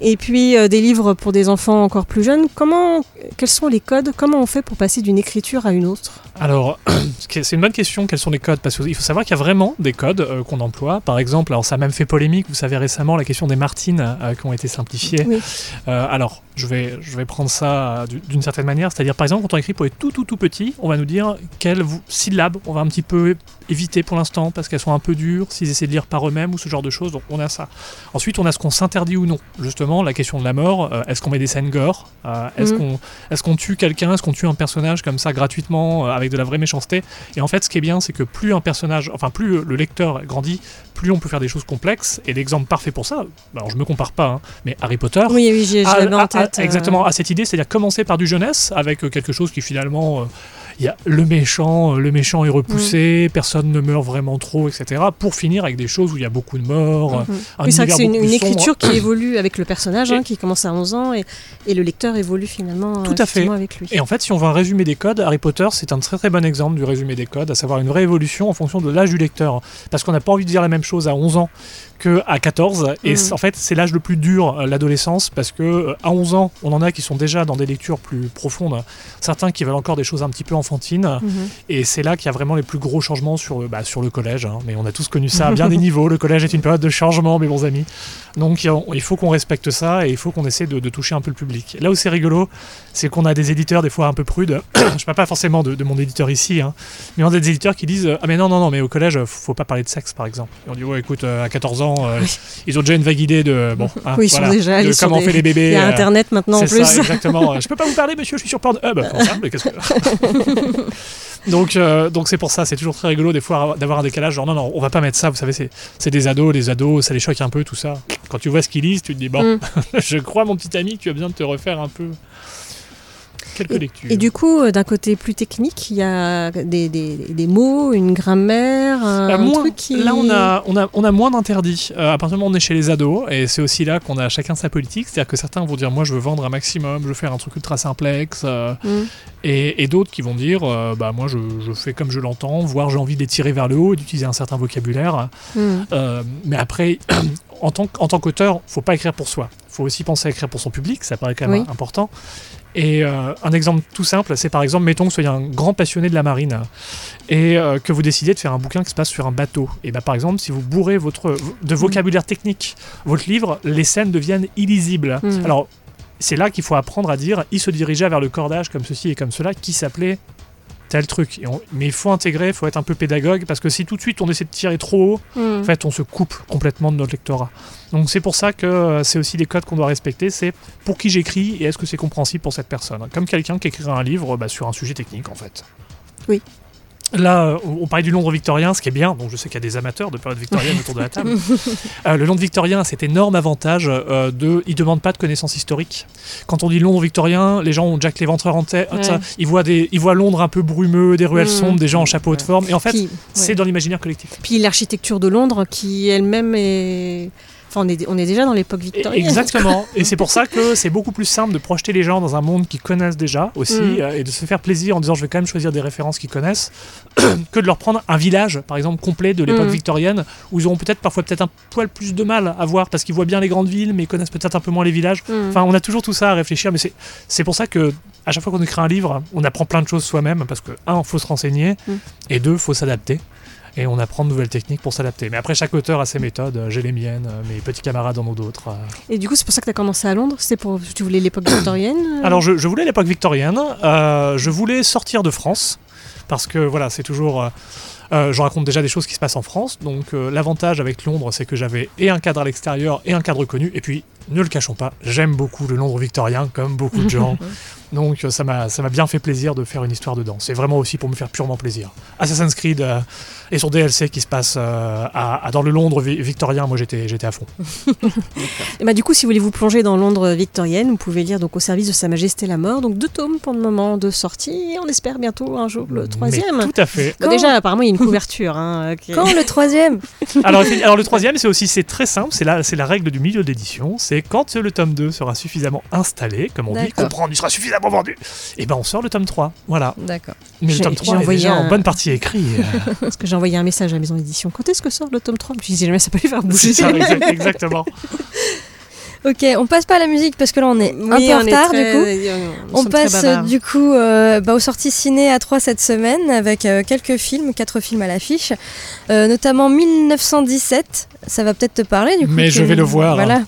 Et puis euh, des livres pour des enfants encore plus jeunes. Comment, quels sont les codes? Comment on fait pour passer d'une écriture à une autre? Alors, c'est une bonne question, quels sont les codes? Parce qu'il faut savoir qu'il y a vraiment des codes euh, qu'on emploie. Par exemple, alors ça a même fait polémique, vous savez récemment, la question des Martines euh, qui ont été simplifiées. Oui. Euh, alors, je vais, je vais prendre ça euh, du- d'une certaine manière, c'est-à-dire par exemple, quand on écrit pour les tout tout tout petits, on va nous dire quelles syllabes on va un petit peu éviter pour l'instant parce qu'elles sont un peu dures, s'ils essaient de lire par eux-mêmes ou ce genre de choses, donc on a ça. Ensuite, on a ce qu'on s'interdit ou non. Justement, la question de la mort, euh, est-ce qu'on met des scènes gore Euh, Est-ce Mhm. qu'on est-ce qu'on tue quelqu'un Est-ce qu'on tue un personnage comme ça gratuitement euh, avec de la vraie méchanceté? Et en fait, ce qui est bien, c'est que plus un personnage, enfin plus le lecteur grandit, plus on peut faire des choses complexes. Et l'exemple parfait pour ça, alors je me compare pas, hein, mais Harry Potter. Oui, oui, j'ai- a- euh, exactement à cette idée, c'est-à-dire commencer par du jeunesse avec euh, quelque chose qui finalement, euh, il y a le méchant, euh, le méchant est repoussé, personne ne meurt vraiment trop, etc. Pour finir avec des choses où il y a beaucoup de morts, Mhm. un Oui, c'est une, écriture qui évolue avec le personnage, hein, qui commence à 11 ans, et, et le lecteur évolue finalement Tout euh, à fait. avec lui. Et en fait, si on veut un résumé des codes, Harry Potter, c'est un très très bon exemple du résumé des codes, à savoir une réévolution en fonction de l'âge du lecteur. Parce qu'on n'a pas envie de dire la même chose à 11 ans que à 14. Et c'est- en fait, c'est l'âge le plus dur, euh, l'adolescence, parce que euh, à 11 ans, on en a qui sont déjà dans des lectures plus profondes, certains qui veulent encore des choses un petit peu Mhm. Et c'est là qu'il y a vraiment les plus gros changements sur, le- bah, sur le collège. hein. Mais on a tous connu ça à bien des niveaux. Le collège est une période de changement, mes bons amis. Donc il faut qu'on respecte ça et il faut qu'on essaie de, de toucher un peu le public. Là où c'est rigolo, c'est qu'on a des éditeurs des fois un peu prudes. Je parle pas forcément de, de mon éditeur ici, hein, mais on a des éditeurs qui disent Ah, mais non, non, non, mais au collège, faut, faut pas parler de sexe, par exemple. Et on dit Ouais, écoute, euh, à 14 ans, euh, ils ont déjà une vague idée de, bon, hein, Oui, ils sont voilà, déjà de allés sur comment on des- fait les bébés. Il y a euh, Internet maintenant en plus. ça, exactement. je peux pas vous parler, monsieur, je suis sur Pornhub. Qu'est-ce que- donc, euh, donc c'est pour ça, c'est toujours très rigolo des fois d'avoir un décalage. Genre, non, non, on va pas mettre ça. Vous savez, c'est, c'est des ados, les ados, ça les choque un peu, tout ça. Quand tu vois ce qu'ils lisent, tu te dis, bon, Mm. je crois, mon petit ami, tu as besoin de te refaire un peu quelques lectures. Et du coup, euh, d'un côté plus technique, il y a des, des- des mots, une grammaire, un, Euh, moins. truc qui... Là, on a, on a, on a moins d'interdits. Euh, à partir du moment où on est chez les ados, et c'est aussi là qu'on a chacun sa politique. C'est-à-dire que certains vont dire, moi, je veux vendre un maximum, je veux faire un truc ultra simplex. euh, Mm. et et d'autres qui vont dire, bah, moi, je, je fais comme je l'entends, voire j'ai envie d'étirer vers le haut et d'utiliser un certain vocabulaire. Mm. Mais après, en tant, en tant qu'auteur, faut pas écrire pour soi. faut aussi penser à écrire pour son public, ça paraît quand même Oui. important. Et euh, un exemple tout simple, c'est par exemple, mettons que vous soyez un grand passionné de la marine et euh, que vous décidez de faire un bouquin qui se passe sur un bateau. Et bah, par exemple, si vous bourrez votre, de vocabulaire technique votre livre, les scènes deviennent illisibles. Mm. Alors, c'est là qu'il faut apprendre à dire il se dirigeait vers le cordage comme ceci et comme cela, qui s'appelait tel truc. Et on- mais il faut intégrer, il faut être un peu pédagogue, parce que si tout de suite on essaie de tirer trop haut, Mm. en fait, on se coupe complètement de notre lectorat. Donc c'est pour ça que euh, c'est aussi des codes qu'on doit respecter. C'est pour qui j'écris et est-ce que c'est compréhensible pour cette personne. Comme quelqu'un qui écrirait un livre bah, sur un sujet technique, en fait. Oui. Là, euh, on parlait du Londres victorien, ce qui est bien. Donc je sais qu'il y a des amateurs de période victorienne autour de la table. Euh, le Londres victorien a cet énorme avantage euh, de, il demande pas de connaissances historiques. Quand on dit Londres victorien, les gens ont Jack l'Éventreur en tête. Ouais. Ils voient des, ils voient Londres un peu brumeux, des ruelles Mm. sombres, des gens en chapeau de forme. Et en fait, c'est dans l'imaginaire collectif. Puis l'architecture de Londres qui elle-même est. Enfin, on est, on est déjà dans l'époque victorienne. Exactement. Et c'est pour ça que c'est beaucoup plus simple de projeter les gens dans un monde qu'ils connaissent déjà aussi Mm. euh, et de se faire plaisir en disant je vais quand même choisir des références qu'ils connaissent que de leur prendre un village par exemple complet de l'époque Mm. victorienne où ils auront peut-être parfois peut-être un poil plus de mal à voir parce qu'ils voient bien les grandes villes mais ils connaissent peut-être un peu moins les villages. Mm. Enfin, on a toujours tout ça à réfléchir, mais c'est- pour ça que à chaque fois qu'on écrit un livre, on apprend plein de choses soi-même parce que un, faut se renseigner et deux, faut s'adapter. Et on apprend de nouvelles techniques pour s'adapter. Mais après, chaque auteur a ses méthodes. J'ai les miennes, mes petits camarades en ont d'autres. Et du coup, c'est pour ça que tu as commencé à Londres C'était pour. Tu voulais l'époque victorienne euh Alors, je, je voulais l'époque victorienne. euh, je voulais sortir de France. Parce que voilà, c'est toujours. euh, euh, je raconte déjà des choses qui se passent en France. Donc, euh, l'avantage avec Londres, c'est que j'avais et un cadre à l'extérieur et un cadre connu. Et puis, ne le cachons pas, j'aime beaucoup le Londres victorien, comme beaucoup de gens. Donc, ça m'a ça m'a bien fait plaisir de faire une histoire dedans. C'est vraiment aussi pour me faire purement plaisir. Assassin's Creed euh, et son DLC qui se passe euh, à, à- dans le Londres vi- victorien, moi j'étais j'étais à fond. Et bah, du coup, si vous voulez vous plonger dans Londres victorienne, vous pouvez lire donc au service de Sa Majesté la Mort. Donc deux tomes pour le moment de sortie. Et on espère bientôt un jour le troisième. Mais tout à fait. Bah, déjà, apparemment, il y a une couverture. hein, Quand le troisième? Alors, alors le troisième, c'est aussi c'est très simple, c'est la, c'est la règle du milieu d'édition, c'est quand le tome 2 sera suffisamment installé, comme on dit, comprendre, il sera suffisamment vendu, et ben on sort le tome 3. Voilà. D'accord. Mais le J'ai- tome j'ai 3 est déjà un- en bonne partie écrit. euh, Parce que j'ai envoyé un message à la maison d'édition. Quand est-ce que sort le tome 3 Je me suis dit, jamais ça peut les faire bouger. c'est ça, exa- exactement. Ok, on passe pas à la musique parce que là on est un Oui, peu en retard très- du coup. On passe bavards. du coup euh, bah, aux sorties ciné à 3 cette semaine avec euh, quelques films, quatre films à l'affiche, Euh, notamment 1917. Ça va peut-être te parler du coup. Mais je vais le voir. Voilà.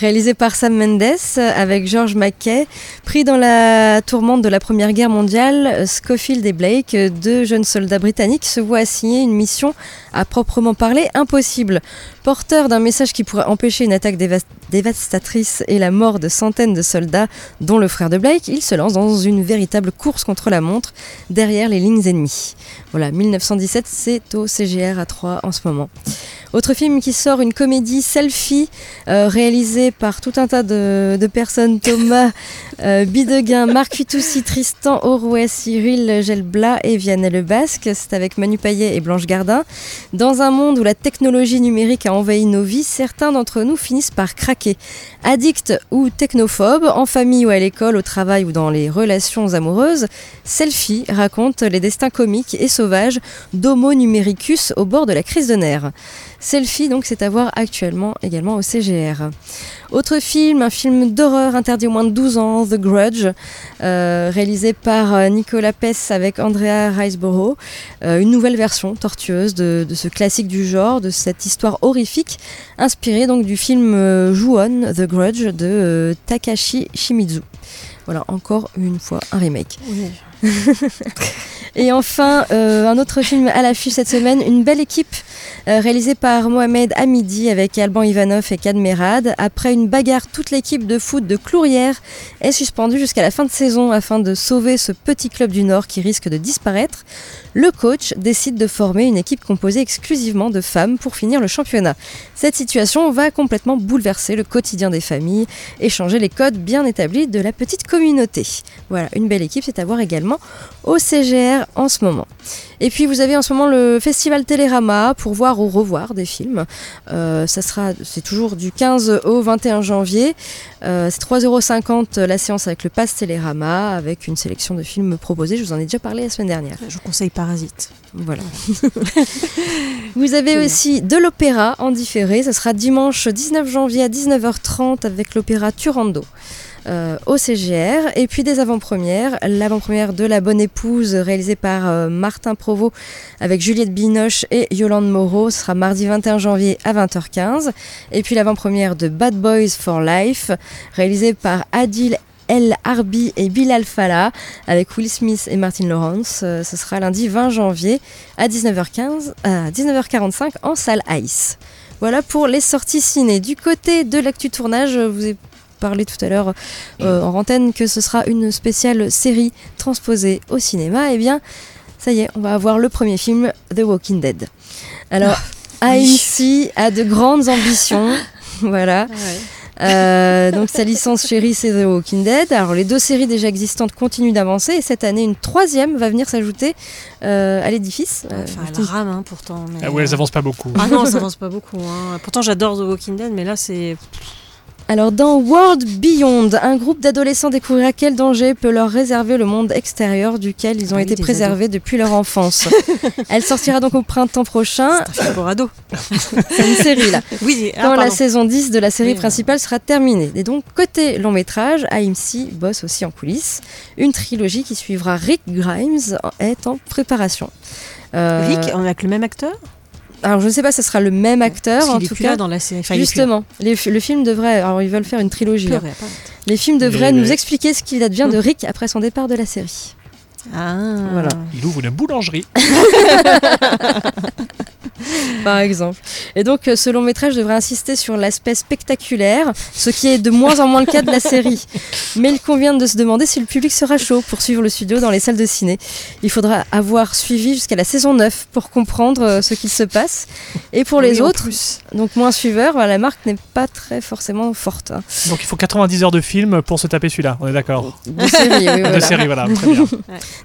Réalisé par Sam Mendes euh, avec George McKay. Pris dans la tourmente de la Première Guerre mondiale, euh, Schofield et Blake, euh, deux jeunes soldats britanniques, se voient assigner une mission à proprement parler impossible. Porteur d'un message qui pourrait empêcher une attaque dévas- dévastatrice et la mort de centaines de soldats, dont le frère de Blake, il se lance dans une véritable course contre la montre derrière les lignes ennemies. Voilà, 1917, c'est au CGR à 3 en ce moment. Autre film qui sort, une comédie selfie euh, réalisée par tout un tas de, de personnes, Thomas euh, Bideguin, Marc Fitoussi, Tristan Orouet, Cyril Gelblat et Vianney Le Basque. C'est avec Manu Payet et Blanche Gardin. Dans un monde où la technologie numérique a envahi nos vies, certains d'entre nous finissent par craquer. Addicts ou technophobes, en famille ou à l'école, au travail ou dans les relations amoureuses, Selfie raconte les destins comiques et sauvages d'Homo numericus au bord de la crise de nerfs. Selfie, donc, c'est à voir actuellement également au CGR. Autre film, un film d'horreur interdit au moins de 12 ans, The Grudge, euh, réalisé par euh, Nicolas Pess avec Andrea Riseborough. Euh, une nouvelle version tortueuse de, ce classique du genre, de cette histoire horrifique, inspirée donc du film euh, Ju-On, The Grudge de Takashi Shimizu. Voilà, encore une fois un remake. Et enfin, euh, un autre film à l'affiche cette semaine, une belle équipe euh, réalisée par Mohamed Hamidi avec Alban Ivanov et Kad Merad. Après une bagarre, toute l'équipe de foot de Clourière est suspendue jusqu'à la fin de saison afin de sauver ce petit club du Nord qui risque de disparaître. Le coach décide de former une équipe composée exclusivement de femmes pour finir le championnat. Cette situation va complètement bouleverser le quotidien des familles et changer les codes bien établis de la petite communauté. Voilà, une belle équipe, c'est à voir également au CGR en ce moment. Et puis vous avez en ce moment le festival Télérama pour voir ou revoir des films. Euh, ça sera, c'est toujours du 15 au 21 janvier. Euh, c'est 3,50€ la séance avec le pass Télérama, avec une sélection de films proposés. Je vous en ai déjà parlé la semaine dernière. Je vous conseille Parasite. Voilà. vous avez aussi de l'opéra en différé. Ça sera dimanche 19 janvier à 19h30 avec l'opéra Turando. Euh, au CGR. Et puis des avant-premières. L'avant-première de La Bonne Épouse, réalisée par euh, Martin Provost avec Juliette Binoche et Yolande Moreau. Sera mardi 21 janvier à 20h15. Et puis l'avant-première de Bad Boys for Life, réalisée par Adil El Harbi et Bilal Fallah avec Will Smith et Martin Lawrence. Euh, ce sera lundi 20 janvier à 19h15, à 19h45 en salle Ice. Voilà pour les sorties ciné. Du côté de l'actu tournage, vous parlé tout à l'heure euh, en antenne que ce sera une spéciale série transposée au cinéma. Eh bien, ça y est, on va avoir le premier film, The Walking Dead. Alors, AMC a de grandes ambitions. voilà. Euh, donc sa licence chérie c'est The Walking Dead. Alors les deux séries déjà existantes continuent d'avancer et cette année une troisième va venir s'ajouter euh, à l'édifice. Euh, Enfin, elle rame hein, pourtant. mais, Ah ouais, elles avancent pas beaucoup. Ah non, ça avance pas beaucoup. hein. Pourtant, j'adore The Walking Dead, mais là, c'est. Alors dans World Beyond, un groupe d'adolescents découvrira quel danger peut leur réserver le monde extérieur duquel ils ont Ah oui, été préservés depuis leur enfance. Elle sortira donc au printemps prochain. C'est un film pour ados. C'est une série là. Oui, ah, Quand la saison 10 de la série Oui, principale sera terminée. Et donc, côté long métrage, AMC bosse aussi en coulisses. Une trilogie qui suivra Rick Grimes est en préparation. Euh, Rick, on a que le même acteur? Alors, je ne sais pas, ce sera le même acteur en tout cas. là dans la série. Enfin. Justement, les- le film devrait. Alors, ils veulent faire une trilogie. Hein. Les films devraient nous expliquer ce qu'il advient de Rick après son départ de la série. Ah. Voilà. Il ouvre une boulangerie. par exemple. Et donc, euh, ce long métrage devrait insister sur l'aspect spectaculaire, ce qui est de moins en moins le cas de la série. Mais il convient de se demander si le public sera chaud pour suivre le studio dans les salles de ciné. Il faudra avoir suivi jusqu'à la saison 9 pour comprendre euh, ce qu'il se passe. Et pour les Oui, autres, donc moins suiveurs, voilà, la marque n'est pas très forcément forte. hein. Donc il faut 90 heures de film pour se taper celui-là. On est d'accord. De série, oui, De voilà. série, voilà. Très bien.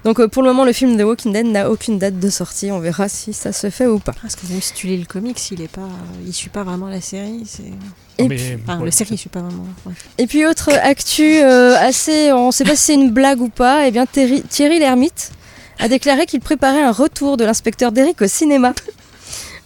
Donc euh, pour le moment, le film The Walking Dead n'a aucune date de sortie. On verra si ça se fait ou pas. Parce que même si tu lis le comics, il est pas, il suit pas vraiment la série. C'est. Et Mais- puis- Enfin, ouais. la série, pas vraiment. Et puis autre actu euh, assez, on ne sait pas si c'est une blague ou pas, et bien Thierry, Thierry Lhermitte a déclaré qu'il préparait un retour de l'inspecteur Derrick au cinéma.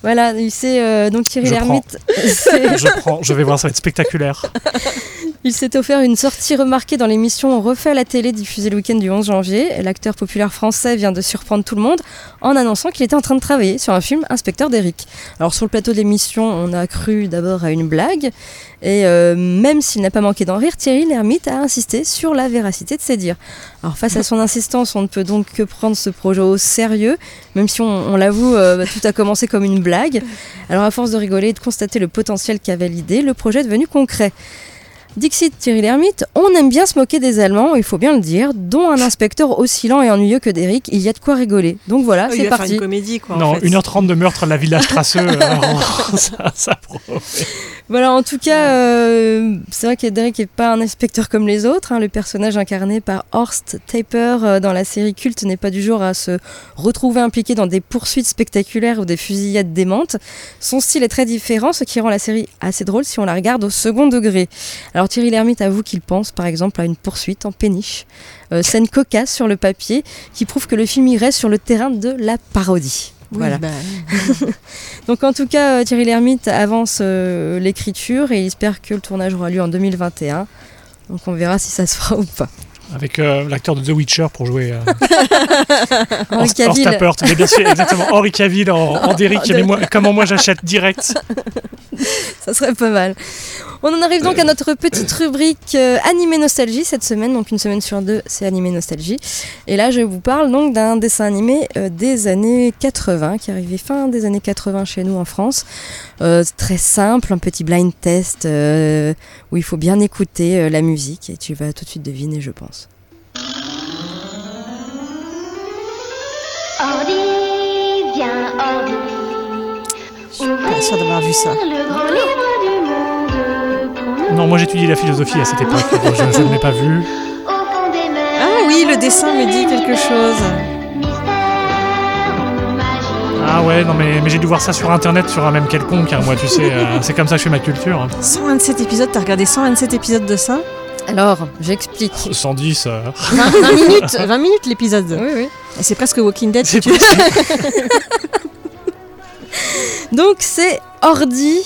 Voilà, il s'est euh, donc Thierry Lhermitte, Je prends, je vais voir, ça va être spectaculaire. il s'est offert une sortie remarquée dans l'émission On refait à la télé diffusée le week-end du 11 janvier. L'acteur populaire français vient de surprendre tout le monde en annonçant qu'il était en train de travailler sur un film Inspecteur Derrick. Alors sur le plateau de l'émission, on a cru d'abord à une blague, et euh, même s'il n'a pas manqué d'en rire, Thierry Lhermitte a insisté sur la véracité de ses dires. Alors face à son insistance, on ne peut donc que prendre ce projet au sérieux, même si on, on l'avoue, euh, bah, tout a commencé comme une blague. Alors à force de rigoler et de constater le potentiel qu'avait l'idée, le projet est devenu concret. Dixit Thierry Lhermitte, on aime bien se moquer des Allemands, il faut bien le dire, dont un inspecteur aussi lent et ennuyeux que Derrick, il y a de quoi rigoler. Donc voilà, il c'est va faire parti. une comédie, quoi. en non, fait. 1h30 de meurtre à la village traceux. alors, ça, ça promet. Voilà, en tout cas, euh, c'est vrai que Derek n'est pas un inspecteur comme les autres. hein. Le personnage incarné par Horst Taper euh, dans la série culte n'est pas du genre à se retrouver impliqué dans des poursuites spectaculaires ou des fusillades démentes. Son style est très différent, ce qui rend la série assez drôle si on la regarde au second degré. Alors Thierry Lhermitte avoue qu'il pense par exemple à une poursuite en péniche, euh, scène cocasse sur le papier, qui prouve que le film irait sur le terrain de la parodie. Oui, Voilà. bah, Donc en tout cas, euh, Thierry Lhermitte avance euh, l'écriture et il espère que le tournage aura lieu en 2021. Donc on verra si ça se fera ou pas. Avec euh, l'acteur de The Witcher pour jouer. Euh, Henri Cavill. Horst Tappert. Mais bien sûr, exactement. Henri Cavill en, en Derrick. De- Mais moi, comment moi j'achète direct Ça serait pas mal. On en arrive donc à notre petite rubrique euh, animé nostalgie cette semaine. Donc une semaine sur deux, c'est animé nostalgie. Et là, je vous parle donc d'un dessin animé euh, des années 80 qui est arrivé fin des années 80 chez nous en France. Euh, très simple, un petit blind test euh, où il faut bien écouter euh, la musique et tu vas tout de suite deviner, je pense. Suis pas sûre d'avoir vu ça. Le grand livre du monde. qu'on Non, moi j'étudie la philosophie à cette époque. donc je, je ne l'ai pas vu. Ah oui, le dessin me dit quelque chose. Ah ouais, non mais, mais j'ai dû voir ça sur internet, sur un même quelconque, hein, moi tu sais, euh, c'est comme ça que je fais ma culture. 127 épisodes, t'as regardé 127 épisodes de ça? Alors, j'explique. 110, euh, 20, 20 minutes, 20 minutes l'épisode. Oui, oui. Et C'est presque Walking Dead. si c'est tu veux. Donc, c'est Ordi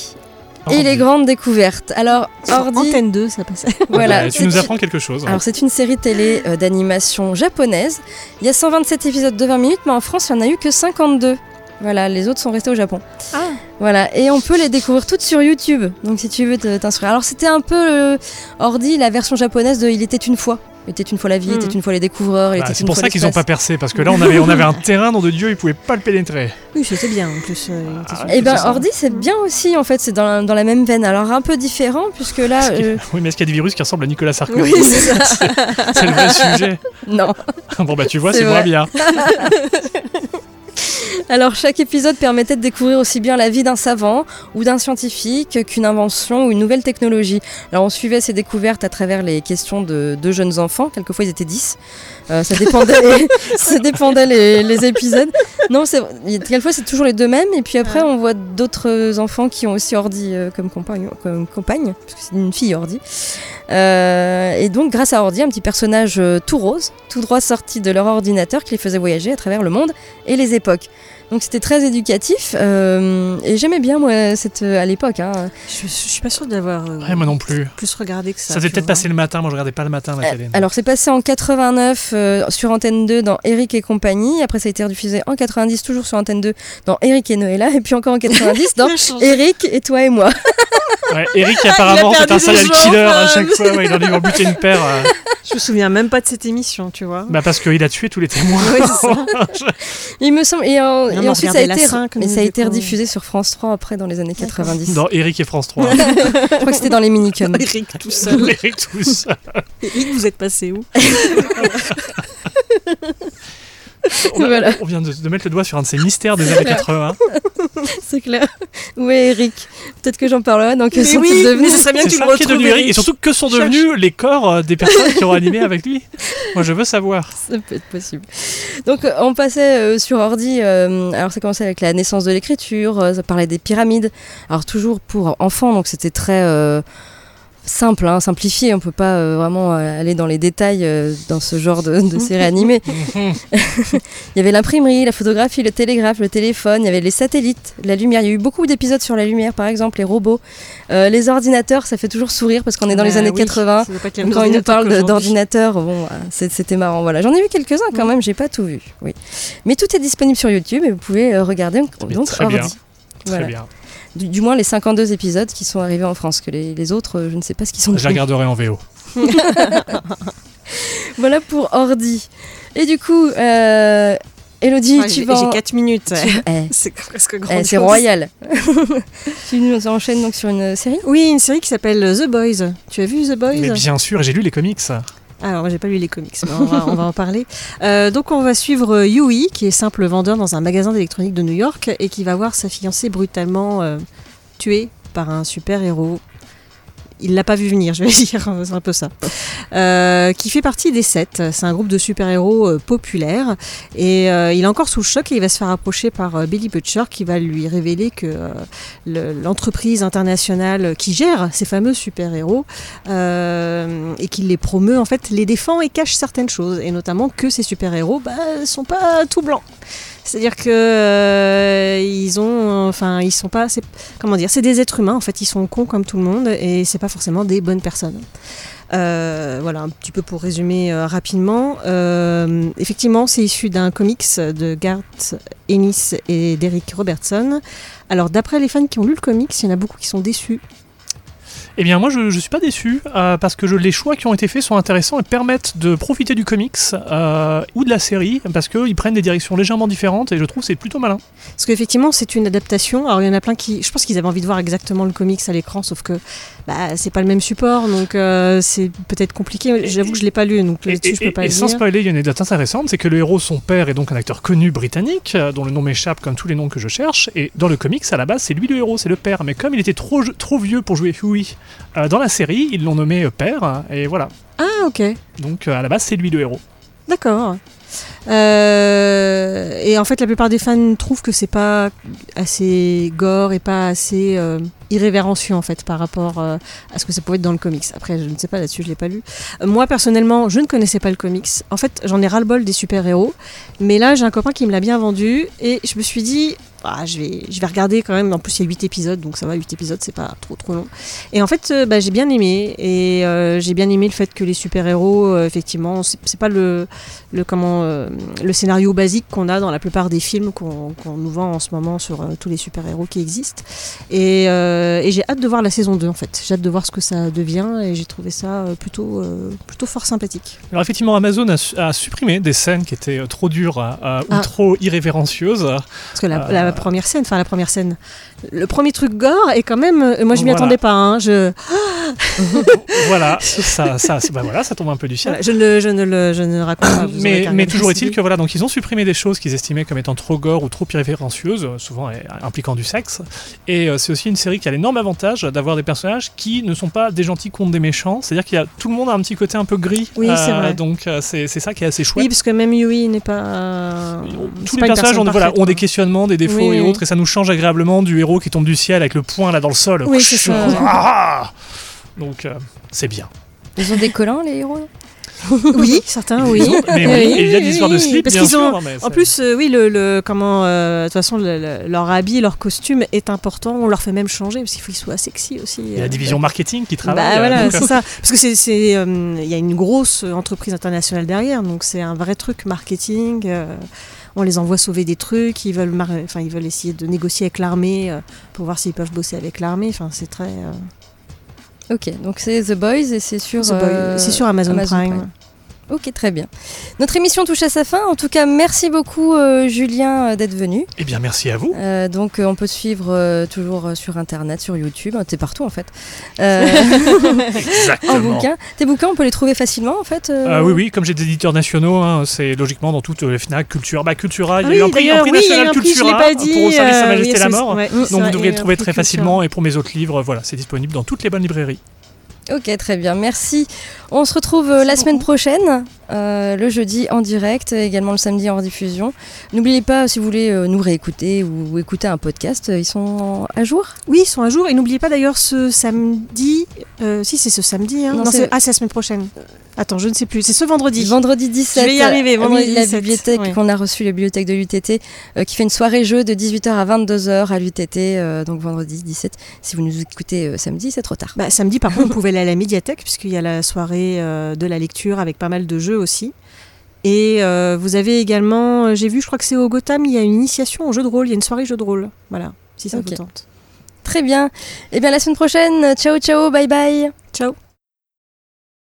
et les grandes découvertes. Alors, Sur Ordi. Antenne 2, ça passait. Voilà. Bah, tu c'est nous une- apprends quelque chose. hein. Alors, c'est une série télé euh, d'animation japonaise. Il y a 127 épisodes de 20 minutes, mais en France, il n'y en a eu que 52. Voilà, les autres sont restés au Japon. Ah. Voilà, et on peut les découvrir toutes sur YouTube. Donc, si tu veux te- t'instruire. Alors, c'était un peu euh, Ordi, la version japonaise de Il était une fois. Était une fois la vie, était une fois les découvreurs, Bah, c'est pour fois ça qu'ils n'ont pas percé, parce que là on avait, on avait un terrain, nom de Dieu, ils pouvaient pas le pénétrer. Oui, c'était bien en plus. euh, il était Ah, sûr. Et ben. Ordi c'est bien aussi en fait, c'est dans, la- dans la même veine. Alors un peu différent puisque là, euh, Oui, mais est-ce qu'il y a des virus qui ressemblent à Nicolas Sarkozy oui c'est ça. C'est le vrai sujet. Non. Bon bah tu vois, C'est vrai. bien. Alors chaque épisode permettait de découvrir aussi bien la vie d'un savant ou d'un scientifique qu'une invention ou une nouvelle technologie. Alors on suivait ces découvertes à travers les questions de deux jeunes enfants, quelquefois ils étaient 10. Euh, ça dépendait, ça dépendait les, les épisodes. Non, quelquefois c'est toujours les deux mêmes et puis après on voit d'autres enfants qui ont aussi Ordi euh, comme compagne, comme compagne, parce que c'est une fille Ordi. Euh, et donc grâce à Ordi, un petit personnage tout rose, tout droit sorti de leur ordinateur qui les faisait voyager à travers le monde et les époques. Donc c'était très éducatif euh, et j'aimais bien moi cette euh, à l'époque. hein. Je, je suis pas sûre d'avoir euh, Ouais, moi non plus. plus regardé que ça. Ça s'est tu peut-être passé le matin, moi je regardais pas le matin la Euh, télé. alors c'est passé en 89 euh, sur Antenne 2 dans Eric et compagnie. Après ça a été rediffusé en 90 toujours sur Antenne 2 dans Eric et Noëlla et puis encore en 90 dans. Eric et toi et moi. Ouais, Eric apparemment Il a c'est un serial killer à chaque fois, ouais, il en a buté une paire. euh, Je me souviens même pas de cette émission, tu vois. bah parce qu'il a tué tous les témoins. Oui, c'est ça. Il me semble et, en- Non, et mais ensuite ça a été mais ça a rediffusé sur France 3 après dans les années 90. Dans Eric et France 3. Je crois que c'était dans les minicums. Eric tout seul. Eric tous. Eric, vous êtes passé où On, a- Voilà. on vient de, de mettre le doigt sur un de ces mystères des années 80. C'est clair. Où est Eric Peut-être que j'en parlerai dans que Mais sont oui, devenus mais ce serait bien C'est que tu ça le qui est devenu retrouves. Eric. Et surtout, que sont Cherche. devenus les corps euh, des personnes qui ont animé avec lui? Moi je veux savoir. Ça peut être possible. Donc euh, on passait euh, sur ordi, euh, alors ça commençait avec la naissance de l'écriture, euh, ça parlait des pyramides, alors toujours pour enfants, donc c'était très euh, simple, hein, simplifié, on peut pas euh, vraiment euh, aller dans les détails euh, dans ce genre de, de série animée. Il y avait l'imprimerie, la photographie, le télégraphe, le téléphone, il y avait les satellites, la lumière, il y a eu beaucoup d'épisodes sur la lumière par exemple, les robots, Euh, les ordinateurs, ça fait toujours sourire parce qu'on est dans les Bah années oui, 80. ça doit pas être les mêmes Quand il nous ordinateurs parle de- qu'aujourd'hui. d'ordinateur, bon, c'était marrant. Voilà, j'en ai vu quelques-uns quand Mm. même. J'ai pas tout vu. Oui, mais tout est disponible sur YouTube et vous pouvez regarder. Donc Ordi. bien. Voilà. Très bien. Du, du moins les 52 épisodes qui sont arrivés en France. Que les, les autres, euh, je ne sais pas ce qu'ils sont. Je regarderai en VO. Voilà pour Ordi. Et du coup, euh, Elodie, Ouais, tu vas. j'ai en- 4 minutes. tu- eh, C'est presque eh, grand. c'est royal. tu nous enchaînes donc sur une série? Oui, une série qui s'appelle The Boys. Tu as vu The Boys? Mais bien sûr, j'ai lu les comics. Alors, j'ai pas lu les comics, mais on va, on va en parler. Euh, donc, on va suivre euh, Yui, qui est simple vendeur dans un magasin d'électronique de New York et qui va voir sa fiancée brutalement euh, tuée par un super-héros. Il l'a pas vu venir, je vais dire, c'est un peu ça. Euh, qui fait partie des Sept. C'est un groupe de super-héros euh, populaires. Et euh, il est encore sous le choc et il va se faire approcher par euh, Billy Butcher qui va lui révéler que le- l'entreprise internationale qui gère ces fameux super-héros et qui les promeut, en fait, les défend et cache certaines choses. Et notamment que ces super-héros bah, sont pas tout blancs. C'est-à-dire que euh, ils ont, enfin, ils sont pas, comment dire, c'est des êtres humains. En fait, ils sont cons comme tout le monde et c'est pas forcément des bonnes personnes. Euh, voilà, un petit peu pour résumer euh, rapidement. Effectivement, c'est issu d'un comics de Garth Ennis et d'Eric Robertson. Alors, d'après les fans qui ont lu le comics, il y en a beaucoup qui sont déçus. Eh bien, moi, je, je suis pas déçu euh, parce que les choix qui ont été faits sont intéressants et permettent de profiter du comics euh, ou de la série parce qu'ils prennent des directions légèrement différentes et je trouve c'est plutôt malin. Parce qu'effectivement, c'est une adaptation. Alors, il y en a plein qui. Je pense qu'ils avaient envie de voir exactement le comics à l'écran, sauf que bah, c'est pas le même support, donc euh, c'est peut-être compliqué. J'avoue que je l'ai pas lu, donc Et, là-dessus, je et- peux pas et le sans spoiler, il y a une anecdote intéressante, c'est que le héros, son père, est donc un acteur connu britannique, euh, dont le nom m'échappe comme tous les noms que je cherche, et dans le comics, à la base, c'est lui le héros, c'est le père. Mais comme il était trop, trop vieux pour jouer Huey euh, dans la série, ils l'ont nommé père, et voilà. Ah, ok. Donc à la base, c'est lui le héros. D'accord. Euh, et en fait, la plupart des fans trouvent que c'est pas assez gore et pas assez euh, irrévérencieux en fait par rapport euh, à ce que ça pouvait être dans le comics. Après, je ne sais pas là-dessus, je l'ai pas lu. Moi personnellement, je ne connaissais pas le comics. En fait, j'en ai ras-le-bol des super-héros, mais là, j'ai un copain qui me l'a bien vendu et je me suis dit. Ah, je, vais, je vais regarder quand même. En plus, il y a 8 épisodes, donc ça va, 8 épisodes, c'est pas trop trop long. Et en fait, euh, bah, j'ai bien aimé. Et euh, j'ai bien aimé le fait que les super-héros, euh, effectivement, c'est pas le, le, comment, euh, le scénario basique qu'on a dans la plupart des films qu'on nous vend en ce moment sur tous les super-héros qui existent. Et, et j'ai hâte de voir la saison 2 en fait. J'ai hâte de voir ce que ça devient et j'ai trouvé ça plutôt, plutôt fort sympathique. Alors effectivement, Amazon a, su- a supprimé des scènes qui étaient trop dures ou Ah. trop irrévérencieuses. Parce que la, la première scène, enfin la première scène, le premier truc gore est quand même. euh, moi je m'y Voilà. attendais pas. hein, je, voilà, ça, ça, bah voilà, ça tombe un peu du ciel. voilà, je, ne le- je ne le je ne raconte pas. Mais, mais toujours est-il que voilà, donc ils ont supprimé des choses qu'ils estimaient comme étant trop gore ou trop irrévérencieuses, souvent euh, impliquant du sexe. Et euh, c'est aussi une série qui a l'énorme avantage d'avoir des personnages qui ne sont pas des gentils contre des méchants. C'est-à-dire qu'il y a tout le monde a un petit côté un peu gris. Oui, c'est vrai. Donc c'est ça qui est assez chouette. Oui, parce que même Yui n'est pas. Tous les pas personnages ont, voilà, ont des questionnements, des défauts Oui, et oui. autres, et ça nous change agréablement du héros qui tombe du ciel avec le poing là dans le sol. Oui, c'est ça. Ah Donc euh, c'est bien. Ils ont des collants, les héros? Oui, certains, oui. Mais oui, et il y a des histoires de slip, Parce bien qu'ils sûr. ont, En plus, euh, oui, le, le- comment, euh, de toute façon, le- le- leur habit, leur costume est important. On leur fait même changer parce qu'il faut qu'ils soient sexy aussi. il y a la euh. division marketing qui travaille. Bah voilà, c'est ça. Parce que c'est, il y a une grosse entreprise internationale derrière, donc c'est un vrai truc marketing. on les envoie sauver des trucs, ils veulent, mar- enfin, ils veulent essayer de négocier avec l'armée euh, pour voir s'ils peuvent bosser avec l'armée. Enfin, c'est très. euh, Ok, donc c'est The Boys et c'est sur, euh, c'est sur Amazon, Prime. Ok, très bien. Notre émission touche à sa fin. En tout cas, merci beaucoup euh, Julien euh, d'être venu. Eh bien, merci à vous. Euh, donc euh, on peut te suivre euh, toujours sur internet, sur YouTube, t'es partout en fait. Euh, en Exactement. bouquin. Tes bouquins, on peut les trouver facilement en fait euh, Euh, oui, oui, comme j'ai des éditeurs nationaux, hein, c'est logiquement dans toutes les FNAC, Cultura, bah, Cultura, il y a Ah eu un oui, prix, national Cultura l'ai pas dit, pour au service Sa Majesté oui, la mort. ouais, Donc ça, vous devriez le trouver très facilement et pour mes autres livres, voilà, c'est disponible dans toutes les bonnes librairies. Ok, très bien, merci. On se retrouve euh, la semaine prochaine, euh, le jeudi en direct, également le samedi en rediffusion. N'oubliez pas, si vous voulez euh, nous réécouter ou écouter un podcast, euh, ils sont à jour Oui, ils sont à jour. Et n'oubliez pas d'ailleurs ce samedi. si, c'est ce samedi. Hein. Non, Non, c'est- c'est- Ah, c'est la semaine prochaine. Attends, je ne sais plus. C'est ce vendredi. Vendredi 17. Je vais y arriver, euh, vendredi oui, la 17, bibliothèque ouais. qu'on a reçue, la bibliothèque de l'UTT, qui fait une soirée jeu de 18h à 22h à l'UTT, donc vendredi 17. Si vous nous écoutez samedi, c'est trop tard. Bah, samedi, par contre, vous pouvez aller à la médiathèque, puisqu'il y a la soirée de la lecture avec pas mal de jeux aussi. Et euh, vous avez également, euh, j'ai vu, je crois que c'est au Gotham, il y a une initiation au jeu de rôle. Il y a une soirée jeu de rôle. Voilà, si ça Ok. vous tente. Très bien. Eh bien, la semaine prochaine, ciao ciao, bye bye. Ciao.